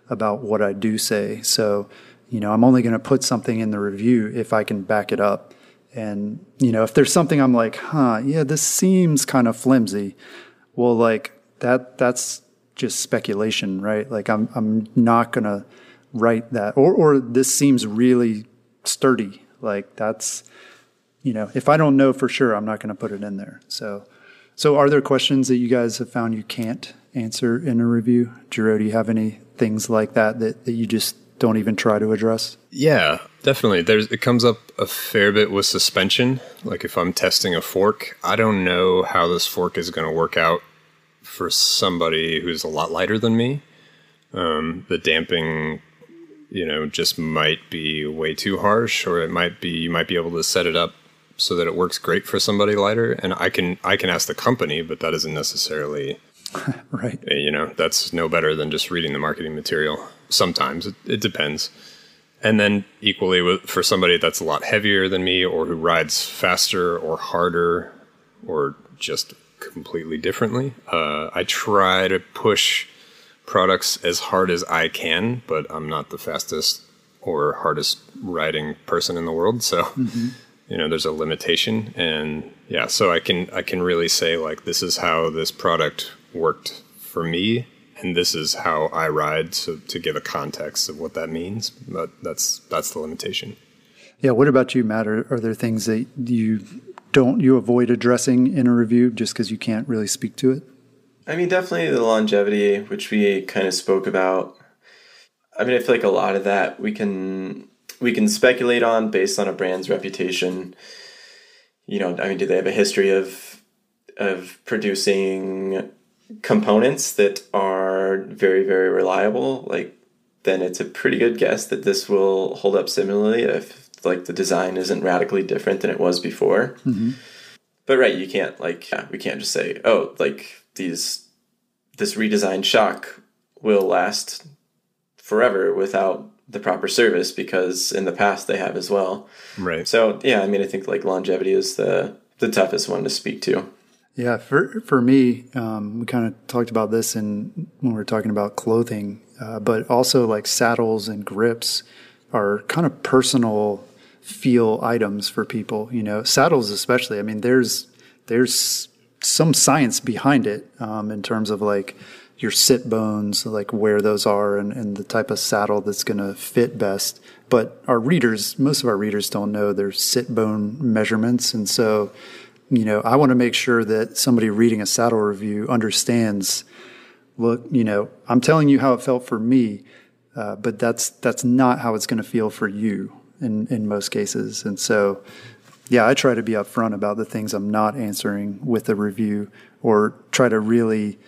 about what I do say. So you know, I'm only going to put something in the review if I can back it up. And, you know, if there's something I'm like, huh, yeah, this seems kind of flimsy. Well, like that, that's just speculation, right? Like I'm I'm not gonna write that, or or this seems really sturdy. Like that's you know, if I don't know for sure, I'm not to put it in there. So, so are there questions that you guys have found you can't answer in a review? Jero, do you have any things like that that, that you just don't even try to address? Yeah, definitely. There's it comes up a fair bit with suspension. Like if I'm testing a fork, I don't know how this fork is going to work out for somebody who's a lot lighter than me. Um, the damping, you know, just might be way too harsh, or it might be you might be able to set it up so that it works great for somebody lighter. And I can I can ask the company, but that isn't necessarily right. You know, that's no better than just reading the marketing material. Sometimes it, it depends. And then equally with, for somebody that's a lot heavier than me or who rides faster or harder or just completely differently, uh, I try to push products as hard as I can, but I'm not the fastest or hardest riding person in the world. So, mm-hmm. you know, there's a limitation. And yeah, so I can, I can really say like, this is how this product worked for me and this is how I ride so to give a context of what that means but that's that's the limitation yeah what about you matt are, are there things that you don't you avoid addressing in a review just because you can't really speak to it? I mean definitely the longevity which we kind of spoke about. I mean i feel like a lot of that we can we can speculate on based on a brand's reputation. You know i mean do they have a history of of producing components that are very very reliable? Like then it's a pretty good guess that this will hold up similarly if like the design isn't radically different than it was before. Mm-hmm. but right you can't like yeah, we can't just say oh like these this redesigned shock will last forever without the proper service because in the past they have as well. Right. So yeah i mean i think like longevity is the the toughest one to speak to. Yeah, for for me, um, we kind of talked about this in when we were talking about clothing, uh, but also like saddles and grips are kind of personal feel items for people. You know, saddles especially. I mean, there's there's some science behind it um, in terms of like your sit bones, like where those are, and, and the type of saddle that's going to fit best. But our readers, most of our readers, don't know their sit bone measurements, and so you know, I want to make sure that somebody reading a saddle review understands. Look, you know, I'm telling you how it felt for me, uh, but that's that's not how it's going to feel for you in in most cases. And so, yeah, I try to be upfront about the things I'm not answering with the review, or try to really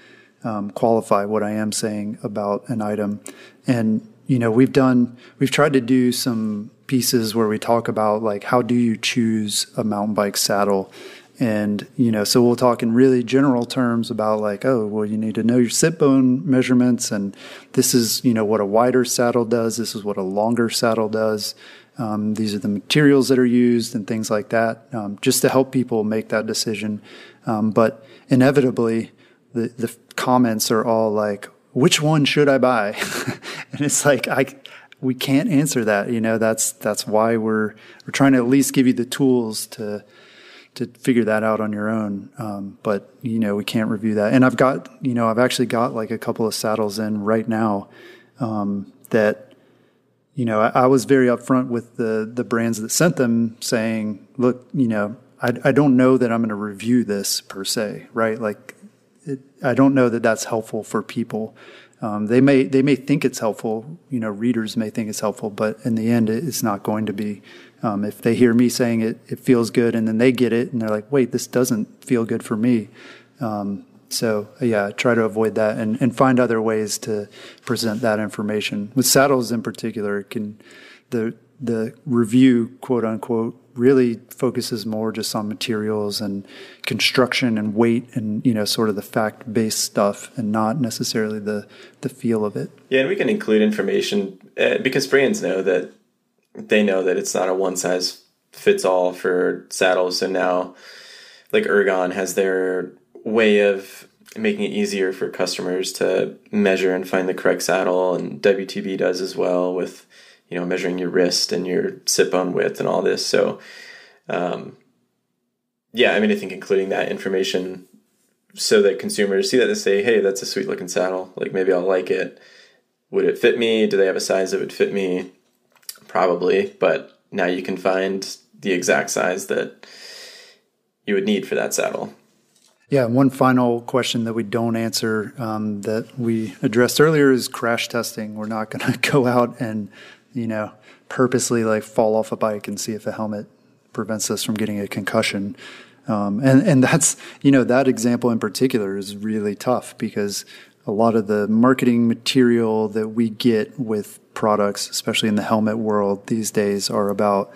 um, qualify what I am saying about an item. And you know, we've done we've tried to do some pieces where we talk about like how do you choose a mountain bike saddle and, you know, so we'll talk in really general terms about like, oh, well, you need to know your sit bone measurements. And this is, you know, what a wider saddle does. This is what a longer saddle does. Um, these are the materials that are used and things like that, um, just to help people make that decision. Um, but inevitably, the, the comments are all like, which one should I buy? and it's like, I, we can't answer that. You know, that's, that's why we're, we're trying to at least give you the tools to, to figure that out on your own. Um, but you know, we can't review that. And I've got, you know, I've actually got like a couple of saddles in right now um, that, you know, I, I, was very upfront with the the brands that sent them, saying, look, you know, I, I don't know that I'm going to review this per se, right? Like, it, I don't know that that's helpful for people. Um, they may they may think it's helpful, you know, readers may think it's helpful, but in the end, it's not going to be. Um, if they hear me saying it, it feels good, and then they get it, and they're like, "Wait, this doesn't feel good for me." Um, so yeah, try to avoid that and, and find other ways to present that information. With saddles in particular, can the the review, quote unquote, really focuses more just on materials and construction and weight and you know sort of the fact based stuff and not necessarily the the feel of it. Yeah, and we can include information uh, because brands know that they know that it's not a one size fits all for saddles. So now, like Ergon has their way of making it easier for customers to measure and find the correct saddle, and WTB does as well with you know measuring your wrist and your sit bone width and all this. So, um, yeah, I mean, I think including that information so that consumers see that and say, "Hey, that's a sweet looking saddle. Like maybe I'll like it. Would it fit me? Do they have a size that would fit me? probably, but now you can find the exact size that you would need for that saddle. Yeah, one final question that we don't answer um, that we addressed earlier is crash testing. We're not going to go out and, you know, purposely like fall off a bike and see if a helmet prevents us from getting a concussion. Um, and and that's you know that example in particular is really tough because a lot of the marketing material that we get with products, especially in the helmet world these days, are about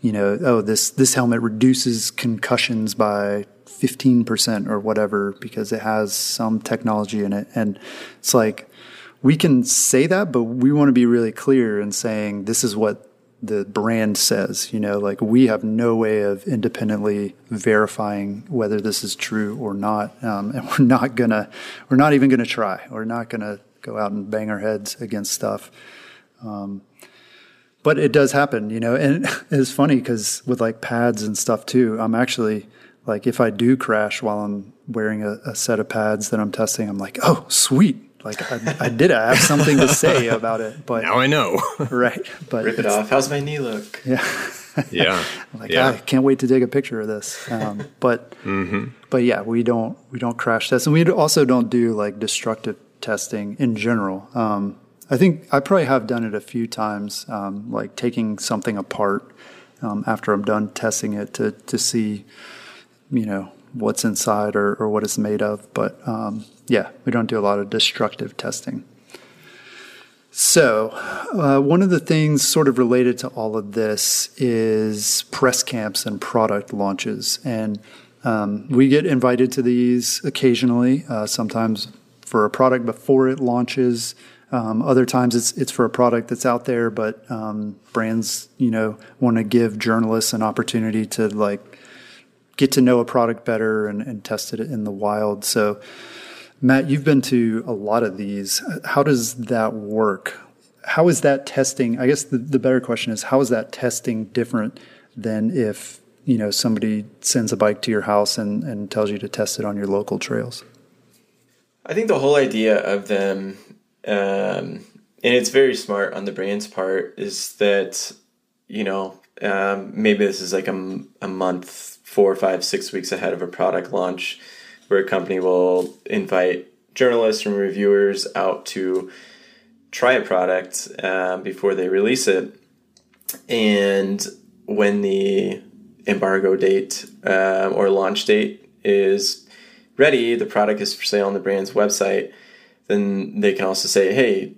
you know oh this this helmet reduces concussions by 15% or whatever because it has some technology in it. And it's like, we can say that, but we want to be really clear in saying this is what the brand says. You know, like we have no way of independently verifying whether this is true or not. Um, and we're not gonna, we're not even gonna try. We're not gonna go out and bang our heads against stuff. Um, but it does happen, you know, and it's funny because with like pads and stuff too, I'm actually, like if I do crash while I'm wearing a, a set of pads that I'm testing, I'm like, oh, sweet. Like I, I did, I have something to say about it, but now I know. right. But rip it off. How's my knee look? Yeah. yeah. like yeah. I can't wait to take a picture of this. Um, but, mm-hmm. but yeah, we don't, we don't crash test and we also don't do like destructive testing in general. Um, I think I probably have done it a few times, um, like taking something apart um, after I'm done testing it to, to see, you know what's inside or, or what it's made of. But um, yeah, we don't do a lot of destructive testing. So, uh, one of the things sort of related to all of this is press camps and product launches. And um, we get invited to these occasionally, uh, sometimes for a product before it launches. Um, other times it's it's for a product that's out there, but um, brands you know want to give journalists an opportunity to like get to know a product better and, and it in the wild. So, Matt, you've been to a lot of these. How does that work? How is that testing? I guess the, the better question is how is that testing different than if you know somebody sends a bike to your house and, and tells you to test it on your local trails? I think the whole idea of them, um, and it's very smart on the brand's part, is that you know um, maybe this is like a, a month four, five, six weeks ahead of a product launch, where a company will invite journalists and reviewers out to try a product um, before they release it. And when the embargo date um, or launch date is ready, the product is for sale on the brand's website, then they can also say, hey,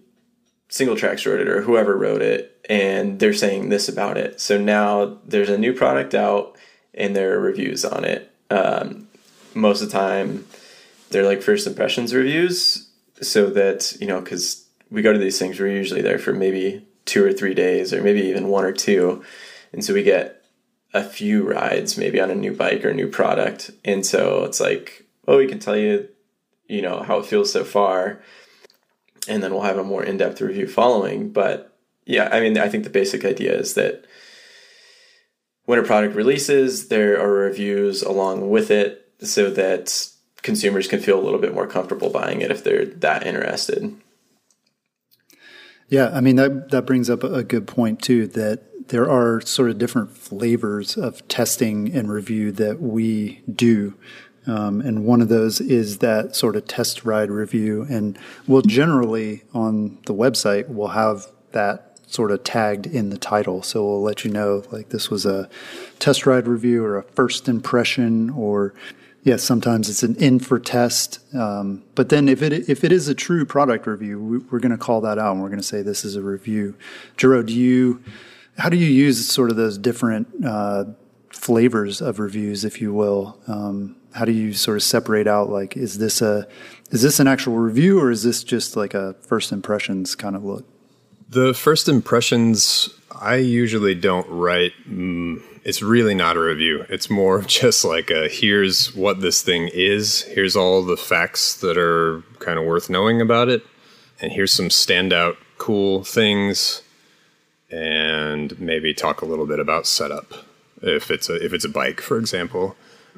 Singletracks wrote it or whoever wrote it, and they're saying this about it. So now there's a new product out and their reviews on it. Um, most of the time, they're like first impressions reviews, so that you know, because we go to these things, we're usually there for maybe two or three days, or maybe even one or two, and so we get a few rides maybe on a new bike or a new product, and so it's like, oh, we can tell you, you know, how it feels so far, and then we'll have a more in depth review following, but yeah, I mean, I think the basic idea is that when a product releases, there are reviews along with it so that consumers can feel a little bit more comfortable buying it if they're that interested. Yeah, I mean that that brings up a good point too that there are sort of different flavors of testing and review that we do. Um, and one of those is that sort of test ride review. And we'll generally on the website, we'll have that sort of tagged in the title. So we'll let you know like this was a test ride review or a first impression or yeah, sometimes it's an in for test. Um, but then if it if it is a true product review, we, are going to call that out and we're going to say this is a review. Jero, do you how do you use sort of those different uh, flavors of reviews, if you will? Um, how do you sort of separate out like is this a is this an actual review or is this just like a first impressions kind of look? The first impressions, I usually don't write. Mm, it's really not a review. It's more just like a here's what this thing is, here's all the facts that are kind of worth knowing about it, and here's some standout cool things, and maybe talk a little bit about setup if it's a if it's a bike, for example.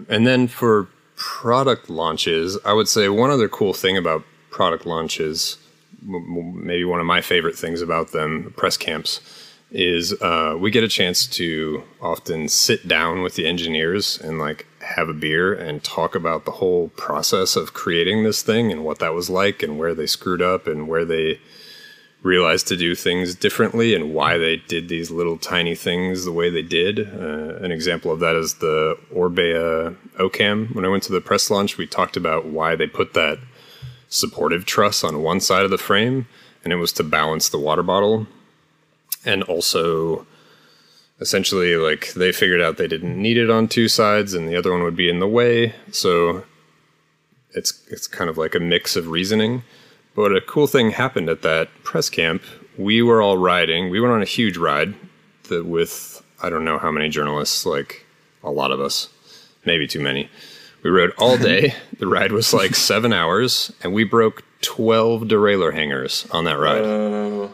And then for product launches, I would say one other cool thing about product launches maybe one of my favorite things about them, press camps, is uh, we get a chance to often sit down with the engineers and like have a beer and talk about the whole process of creating this thing and what that was like and where they screwed up and where they realized to do things differently and why they did these little tiny things the way they did. Uh, an example of that is the Orbea Occam. When I went to the press launch, we talked about why they put that supportive truss on one side of the frame, and it was to balance the water bottle. And also, essentially, like they figured out they didn't need it on two sides, and the other one would be in the way. So it's it's kind of like a mix of reasoning. But a cool thing happened at that press camp. We were all riding. We went on a huge ride that with I don't know how many journalists, like a lot of us, maybe too many. We rode all day. the ride was like seven hours, and we broke 12 derailleur hangers on that ride. Uh,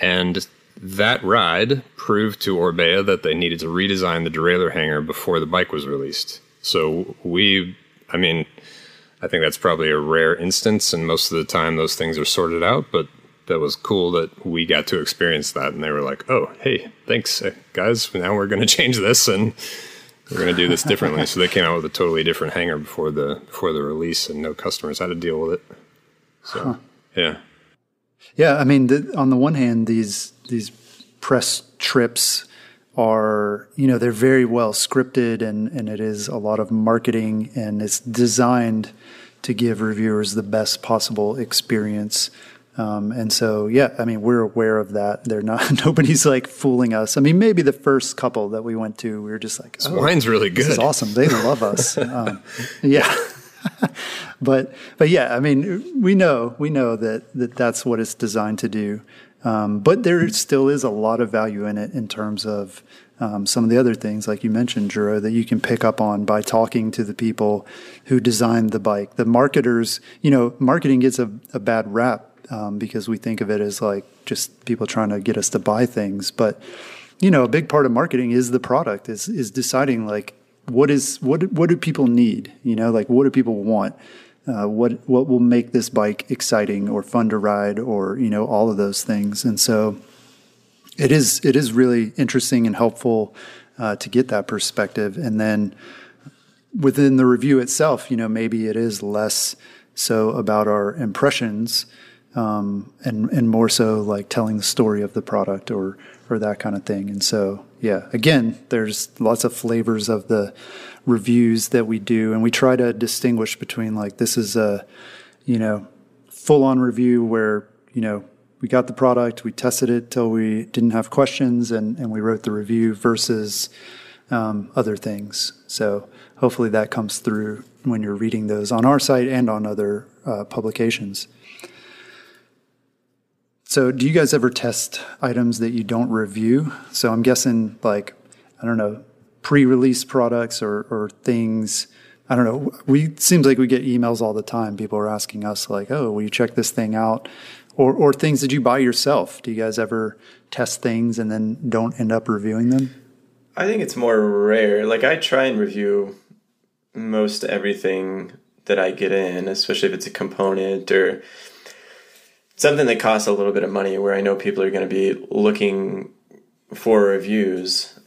And that ride proved to Orbea that they needed to redesign the derailleur hanger before the bike was released. So we, I mean, I think that's probably a rare instance, and most of the time those things are sorted out. But that was cool that we got to experience that, and they were like, "Oh, hey, thanks, uh, guys. Now we're going to change this, and we're going to do this differently." so they came out with a totally different hanger before the before the release, and no customers had to deal with it. So yeah, Yeah, I mean, the, on the one hand, these these press trips are you know they're very well scripted and and it is a lot of marketing and it's designed to give reviewers the best possible experience. Um, and so, yeah, I mean, we're aware of that. They're not, nobody's like fooling us. I mean, maybe the first couple that we went to, we were just like, oh, wine's really good. It's awesome. They love us. um, yeah. but, but yeah, I mean, we know, we know that, that that's what it's designed to do. Um, but there still is a lot of value in it in terms of um, some of the other things, like you mentioned, Juro, that you can pick up on by talking to the people who designed the bike. The marketers, you know, marketing gets a, a bad rap um, because we think of it as like just people trying to get us to buy things. But you know, a big part of marketing is the product, is is deciding like what is what what do people need? You know, like what do people want? Uh, what what will make this bike exciting or fun to ride, or you know, all of those things. And so, it is it is really interesting and helpful uh, to get that perspective. And then within the review itself, you know, maybe it is less so about our impressions um, and and more so like telling the story of the product or or that kind of thing. And so, yeah, again, there's lots of flavors of the reviews that we do, and we try to distinguish between like this is a you know full on review where you know we got the product, we tested it till we didn't have questions, and and we wrote the review versus um, other things. So hopefully that comes through when you're reading those on our site and on other uh, publications. So, do you guys ever test items that you don't review? So, I'm guessing, like, I don't know, pre-release products or, or things. I don't know. We seems like we get emails all the time. People are asking us, like, "Oh, will you check this thing out?" Or, or things that you buy yourself. Do you guys ever test things and then don't end up reviewing them? I think it's more rare. Like I try and review most everything that I get in, especially if it's a component or something that costs a little bit of money where I know people are going to be looking for reviews.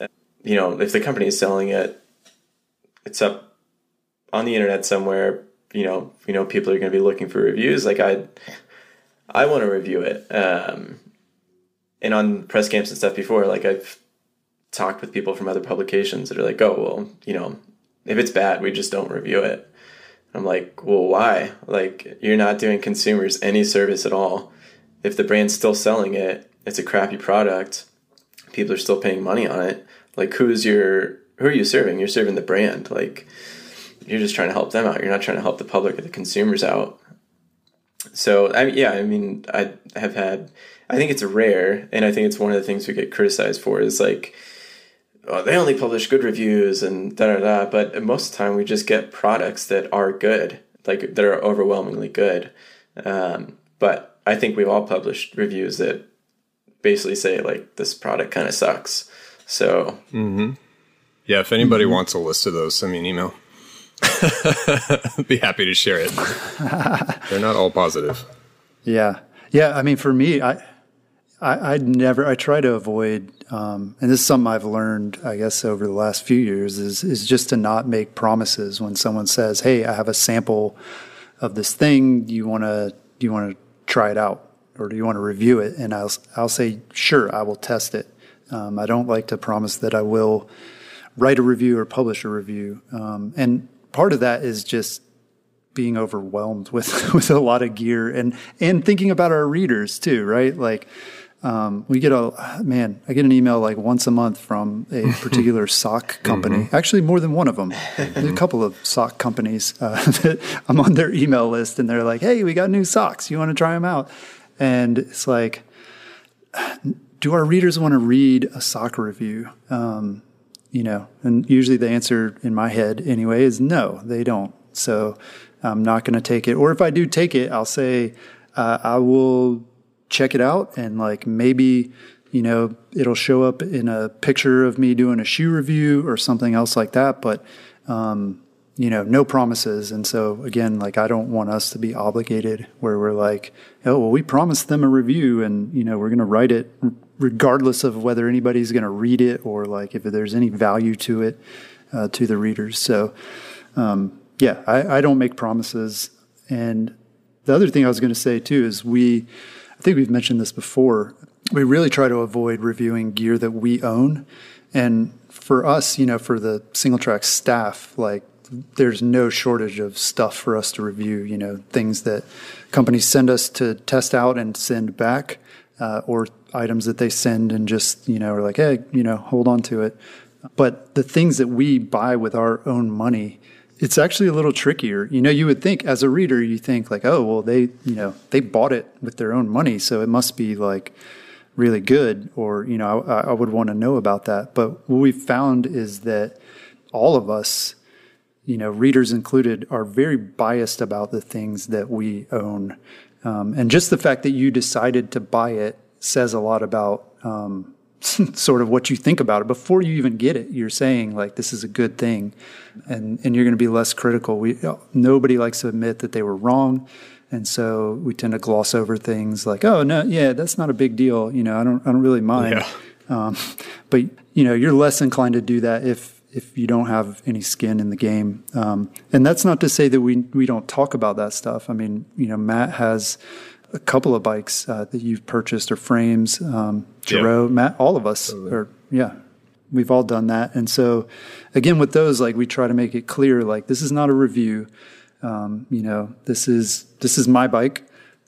You know, if the company is selling it, it's up on the internet somewhere. You know, you know people are going to be looking for reviews. Like I, I want to review it. Um, and on press camps and stuff before, like I've talked with people from other publications that are like, oh, well, you know, if it's bad, we just don't review it. I'm like, well, why? Like, you're not doing consumers any service at all. If the brand's still selling it, it's a crappy product. People are still paying money on it. Like, who's your, who are you serving? You're serving the brand. Like, you're just trying to help them out. You're not trying to help the public or the consumers out. So, I yeah, I mean, I have had, I think it's rare, and I think it's one of the things we get criticized for is like, oh, they only publish good reviews and da da da. But most of the time, we just get products that are good, like that are overwhelmingly good. Um, but I think we've all published reviews that basically say like this product kind of sucks. So mm-hmm. Yeah, if anybody mm-hmm. wants a list of those, send me an email. Be happy to share it. They're not all positive. Yeah. Yeah. I mean, for me, I, I, I never. I try to avoid, um, and this is something I've learned, I guess, over the last few years, is is just to not make promises when someone says, "Hey, I have a sample of this thing. Do you want to do you want to try it out, or do you want to review it?" And I'll I'll say, "Sure, I will test it." Um, I don't like to promise that I will write a review or publish a review, um, and part of that is just being overwhelmed with with a lot of gear and and thinking about our readers too, right? Like um, we get a man. I get an email like once a month from a particular sock company. Mm-hmm. Actually, more than one of them. A couple of sock companies uh, that I'm on their email list, and they're like, "Hey, we got new socks. You want to try them out?" And it's like, do our readers want to read a sock review? Um, you know, and usually the answer in my head anyway is no, they don't. So I'm not going to take it. Or if I do take it, I'll say uh, I will check it out and like maybe you know it'll show up in a picture of me doing a shoe review or something else like that but um, you know no promises. And so again like i don't want us to be obligated where we're like oh well we promised them a review and you know we're going to write it regardless of whether anybody's going to read it or like if there's any value to it uh, to the readers. So um, yeah I, I don't make promises. And the other thing i was going to say too is we I think we've mentioned this before. We really try to avoid reviewing gear that we own. And for us, you know, for the Singletrack staff, like there's no shortage of stuff for us to review, you know, things that companies send us to test out and send back, uh, or items that they send and just, you know, are like, hey, you know, hold on to it. But the things that we buy with our own money, it's actually a little trickier. You know, you would think as a reader, you think like, oh, well, they, you know, they bought it with their own money, so it must be like really good, or you know, I, I would want to know about that. But what we've found is that all of us, you know, readers included, are very biased about the things that we own, um, and just the fact that you decided to buy it says a lot about. Um, sort of what you think about it before you even get it. You're saying like this is a good thing, and and you're going to be less critical. We nobody likes to admit that they were wrong, and so we tend to gloss over things like oh no yeah that's not a big deal. You know I don't I don't really mind. Yeah. Um, but you know you're less inclined to do that if if you don't have any skin in the game. Um, and that's not to say that we we don't talk about that stuff. I mean you know Matt has a couple of bikes uh, that you've purchased or frames. Um, Giro, yeah. Matt, all of us totally. are, yeah, we've all done that. And so, again, with those, like we try to make it clear, like this is not a review. Um, you know, this is this is my bike.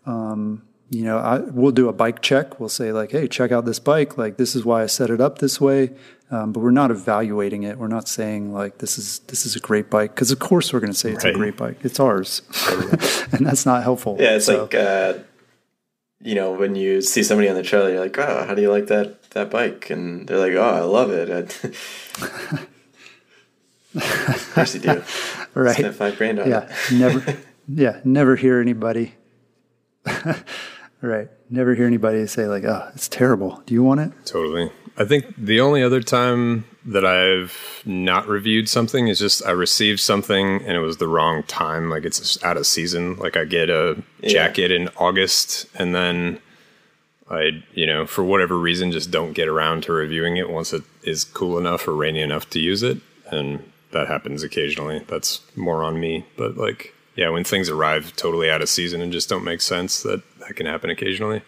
Um, you know, I, we'll do a bike check. We'll say like, hey, check out this bike. Like this is why I set it up this way. Um, but we're not evaluating it. We're not saying like this is this is a great bike because of course we're going to say it's right. a great bike. It's ours, and that's not helpful. Yeah, it's so. like. Uh, you know, when you see somebody on the trail, you're like, "Oh, how do you like that that bike?" And they're like, "Oh, I love it." of course you do. right. Spent five grand on yeah. it. never. Yeah, never hear anybody. right. Never hear anybody say like, "Oh, it's terrible. Do you want it?" Totally. I think the only other time that I've not reviewed something is just I received something and it was the wrong time. Like it's out of season. Like I get a yeah. jacket in August and then I, you know, for whatever reason, just don't get around to reviewing it once it is cool enough or rainy enough to use it. And that happens occasionally. That's more on me. But like, yeah, when things arrive totally out of season and just don't make sense, that that can happen occasionally.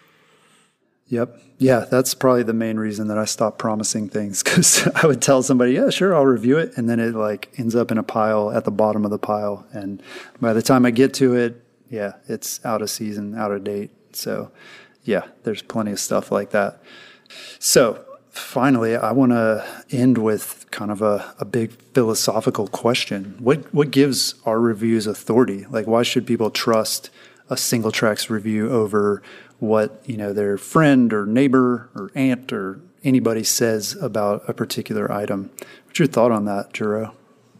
Yep. Yeah, that's probably the main reason that I stopped promising things because I would tell somebody, yeah, sure, I'll review it. And then it like ends up in a pile at the bottom of the pile. And by the time I get to it, yeah, it's out of season, out of date. So, yeah, there's plenty of stuff like that. So, finally, I want to end with kind of a, a big philosophical question. What, what gives our reviews authority? Like, why should people trust a Singletracks review over what you know their friend or neighbor or aunt or anybody says about a particular item. What's your thought on that, Juro?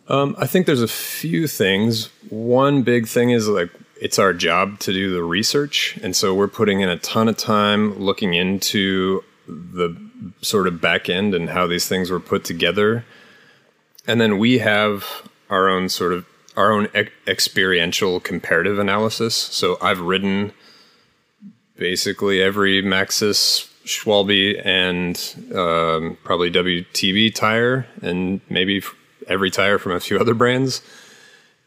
Um, I think there's a few things. One big thing is like it's our job to do the research, and so we're putting in a ton of time looking into the sort of back end and how these things were put together, and then we have our own sort of our own experiential comparative analysis. So I've ridden basically every Maxxis Schwalbe and um, probably WTB tire and maybe every tire from a few other brands.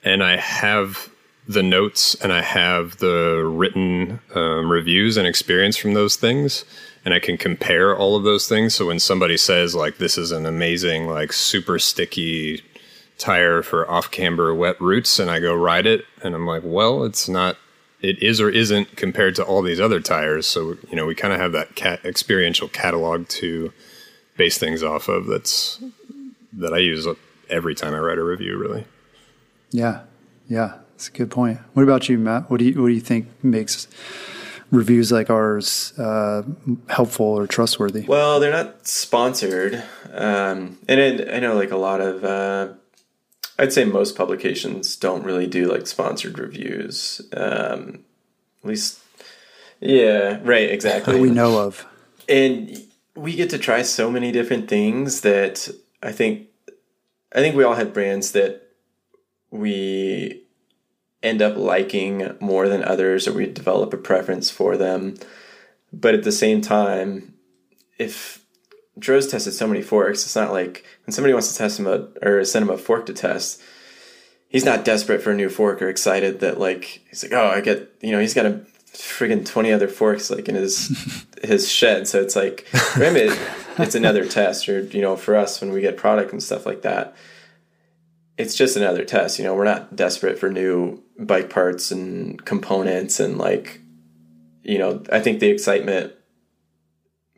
And I have the notes and I have the written um, reviews and experience from those things. And I can compare all of those things. So when somebody says, like, this is an amazing, like, super sticky tire for off camber wet roots, and I go ride it, and I'm like, well, it's not it is or isn't compared to all these other tires. So you know, we kind of have that cat experiential catalog to base things off of. That's that I use every time I write a review. Really. Yeah, yeah, that's a good point. What about you, Matt? What do you what do you think makes reviews like ours uh, helpful or trustworthy? Well, they're not sponsored, um, and it, I know like a lot of. Uh, I'd say most publications don't really do like sponsored reviews. Um, at least, yeah, right, exactly. That we know of. And we get to try so many different things that I think, I think we all have brands that we end up liking more than others, or we develop a preference for them. But at the same time, if Droz tested so many forks. It's not like when somebody wants to test him a or send him a fork to test, he's not desperate for a new fork or excited that like he's like, oh, I get you know he's got a friggin' twenty other forks like in his his shed. So it's like for him it, it's another test. Or you know for us when we get product and stuff like that, it's just another test. You know we're not desperate for new bike parts and components and like you know I think the excitement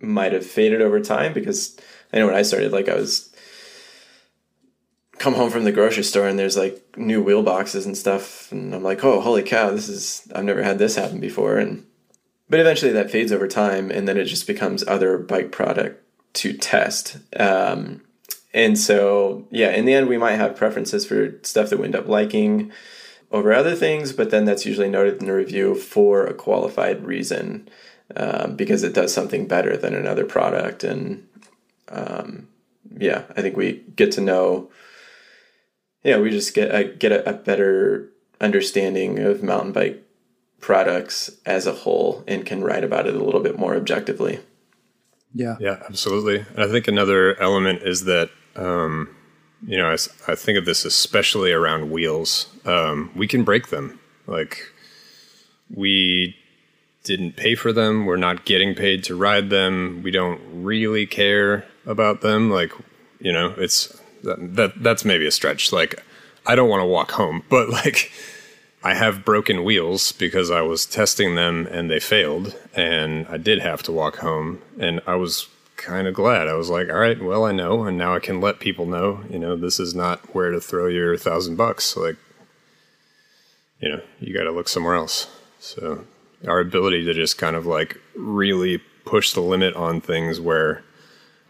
might have faded over time because I know when I started, like I was come home from the grocery store and there's like new wheel boxes and stuff, and I'm like, oh, holy cow, this is I've never had this happen before, and but eventually that fades over time, and then it just becomes other bike product to test. Um, and so, yeah, in the end, we might have preferences for stuff that we end up liking over other things, but then that's usually noted in the review for a qualified reason. Um, because it does something better than another product. And um, yeah, I think we get to know. Yeah, we just get a, get a, a better understanding of mountain bike products as a whole and can write about it a little bit more objectively. Yeah. Yeah, absolutely. And I think another element is that, um, you know, I, I, think of this especially around wheels. Um, we can break them. Like, we didn't pay for them. We're not getting paid to ride them. We don't really care about them. Like, you know, it's that, that that's maybe a stretch. Like, I don't want to walk home, but like, I have broken wheels because I was testing them and they failed, and I did have to walk home, and I was kind of glad. I was like, all right, well, I know, and now I can let people know, you know, this is not where to throw your thousand bucks. Like, you know, you got to look somewhere else. So our ability to just kind of like really push the limit on things where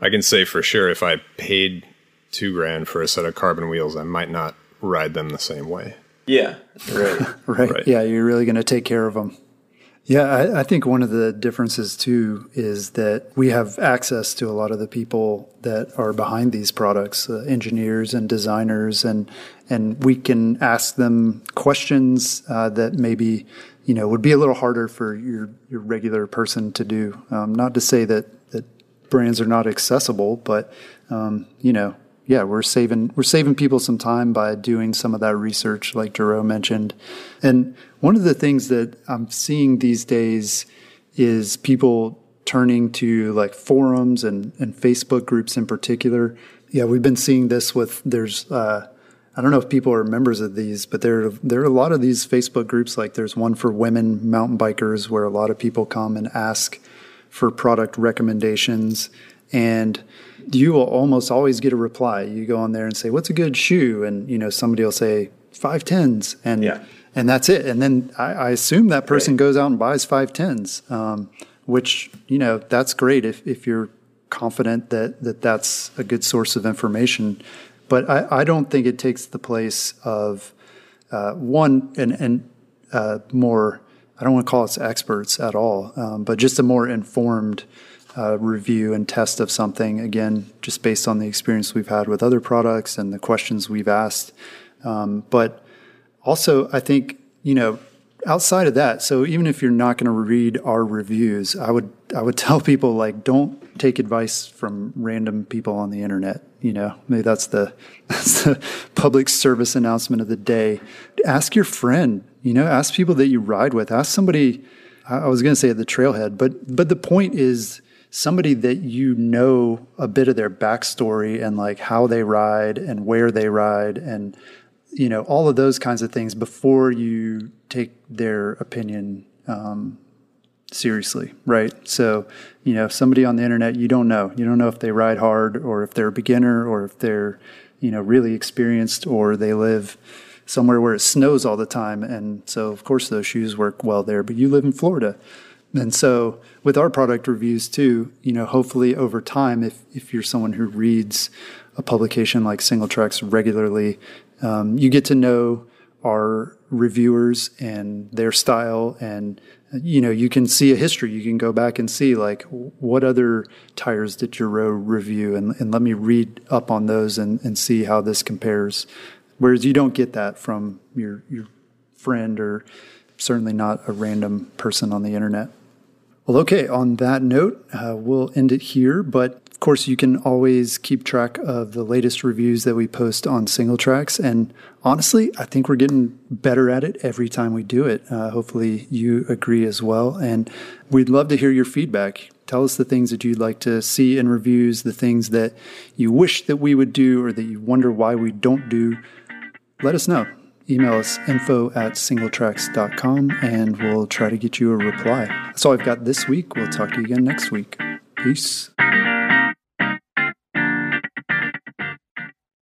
I can say for sure if I paid two grand for a set of carbon wheels, I might not ride them the same way. Yeah, right. right. right. Yeah, you're really going to take care of them. Yeah, I, I, think one of the differences too is that we have access to a lot of the people that are behind these products, uh, engineers and designers, and and we can ask them questions uh, that maybe you know would be a little harder for your your regular person to do. Um, not to say that that brands are not accessible, but um, you know, yeah, we're saving we're saving people some time by doing some of that research, like Jerome mentioned. And one of the things that I'm seeing these days is people turning to like forums and, and Facebook groups in particular. Yeah, we've been seeing this with there's uh, I don't know if people are members of these, but there there are a lot of these Facebook groups. Like there's one for women mountain bikers where a lot of people come and ask for product recommendations, and you will almost always get a reply. You go on there and say, "What's a good shoe?" and you know somebody will say five tens, and yeah. and that's it. And then I, I assume that person right. goes out and buys five tens, um, which you know that's great if if you're confident that that that's a good source of information but I, I don't think it takes the place of uh, one and, and uh, more, I don't want to call us experts at all, um, but just a more informed uh, review and test of something, again, just based on the experience we've had with other products and the questions we've asked. Um, but also, I think, you know, outside of that, so even if you're not going to read our reviews, I would I would tell people like don't take advice from random people on the internet. You know, maybe that's the that's the public service announcement of the day. Ask your friend. You know, ask people that you ride with. Ask somebody. I was going to say at the trailhead, but but the point is somebody that you know a bit of their backstory and like how they ride and where they ride and you know all of those kinds of things before you take their opinion um, seriously, right? So, you know, somebody on the internet you don't know. You don't know if they ride hard or if they're a beginner or if they're, you know, really experienced or they live somewhere where it snows all the time. And so, of course, those shoes work well there. But you live in Florida. And so, with our product reviews too, you know, hopefully over time, if, if you're someone who reads a publication like Singletracks regularly, um, you get to know our reviewers and their style and you know you can see a history. You can go back and see like what other tires did Giro review? And, and let me read up on those and, and see how this compares. Whereas you don't get that from your your friend or certainly not a random person on the internet. Well okay on that note uh, we'll end it here but of course, you can always keep track of the latest reviews that we post on Singletracks. And honestly, I think we're getting better at it every time we do it. Uh, hopefully, you agree as well. And we'd love to hear your feedback. Tell us the things that you'd like to see in reviews, the things that you wish that we would do or that you wonder why we don't do. Let us know. Email us info at singletracks.com and we'll try to get you a reply. That's all I've got this week. We'll talk to you again next week. Peace.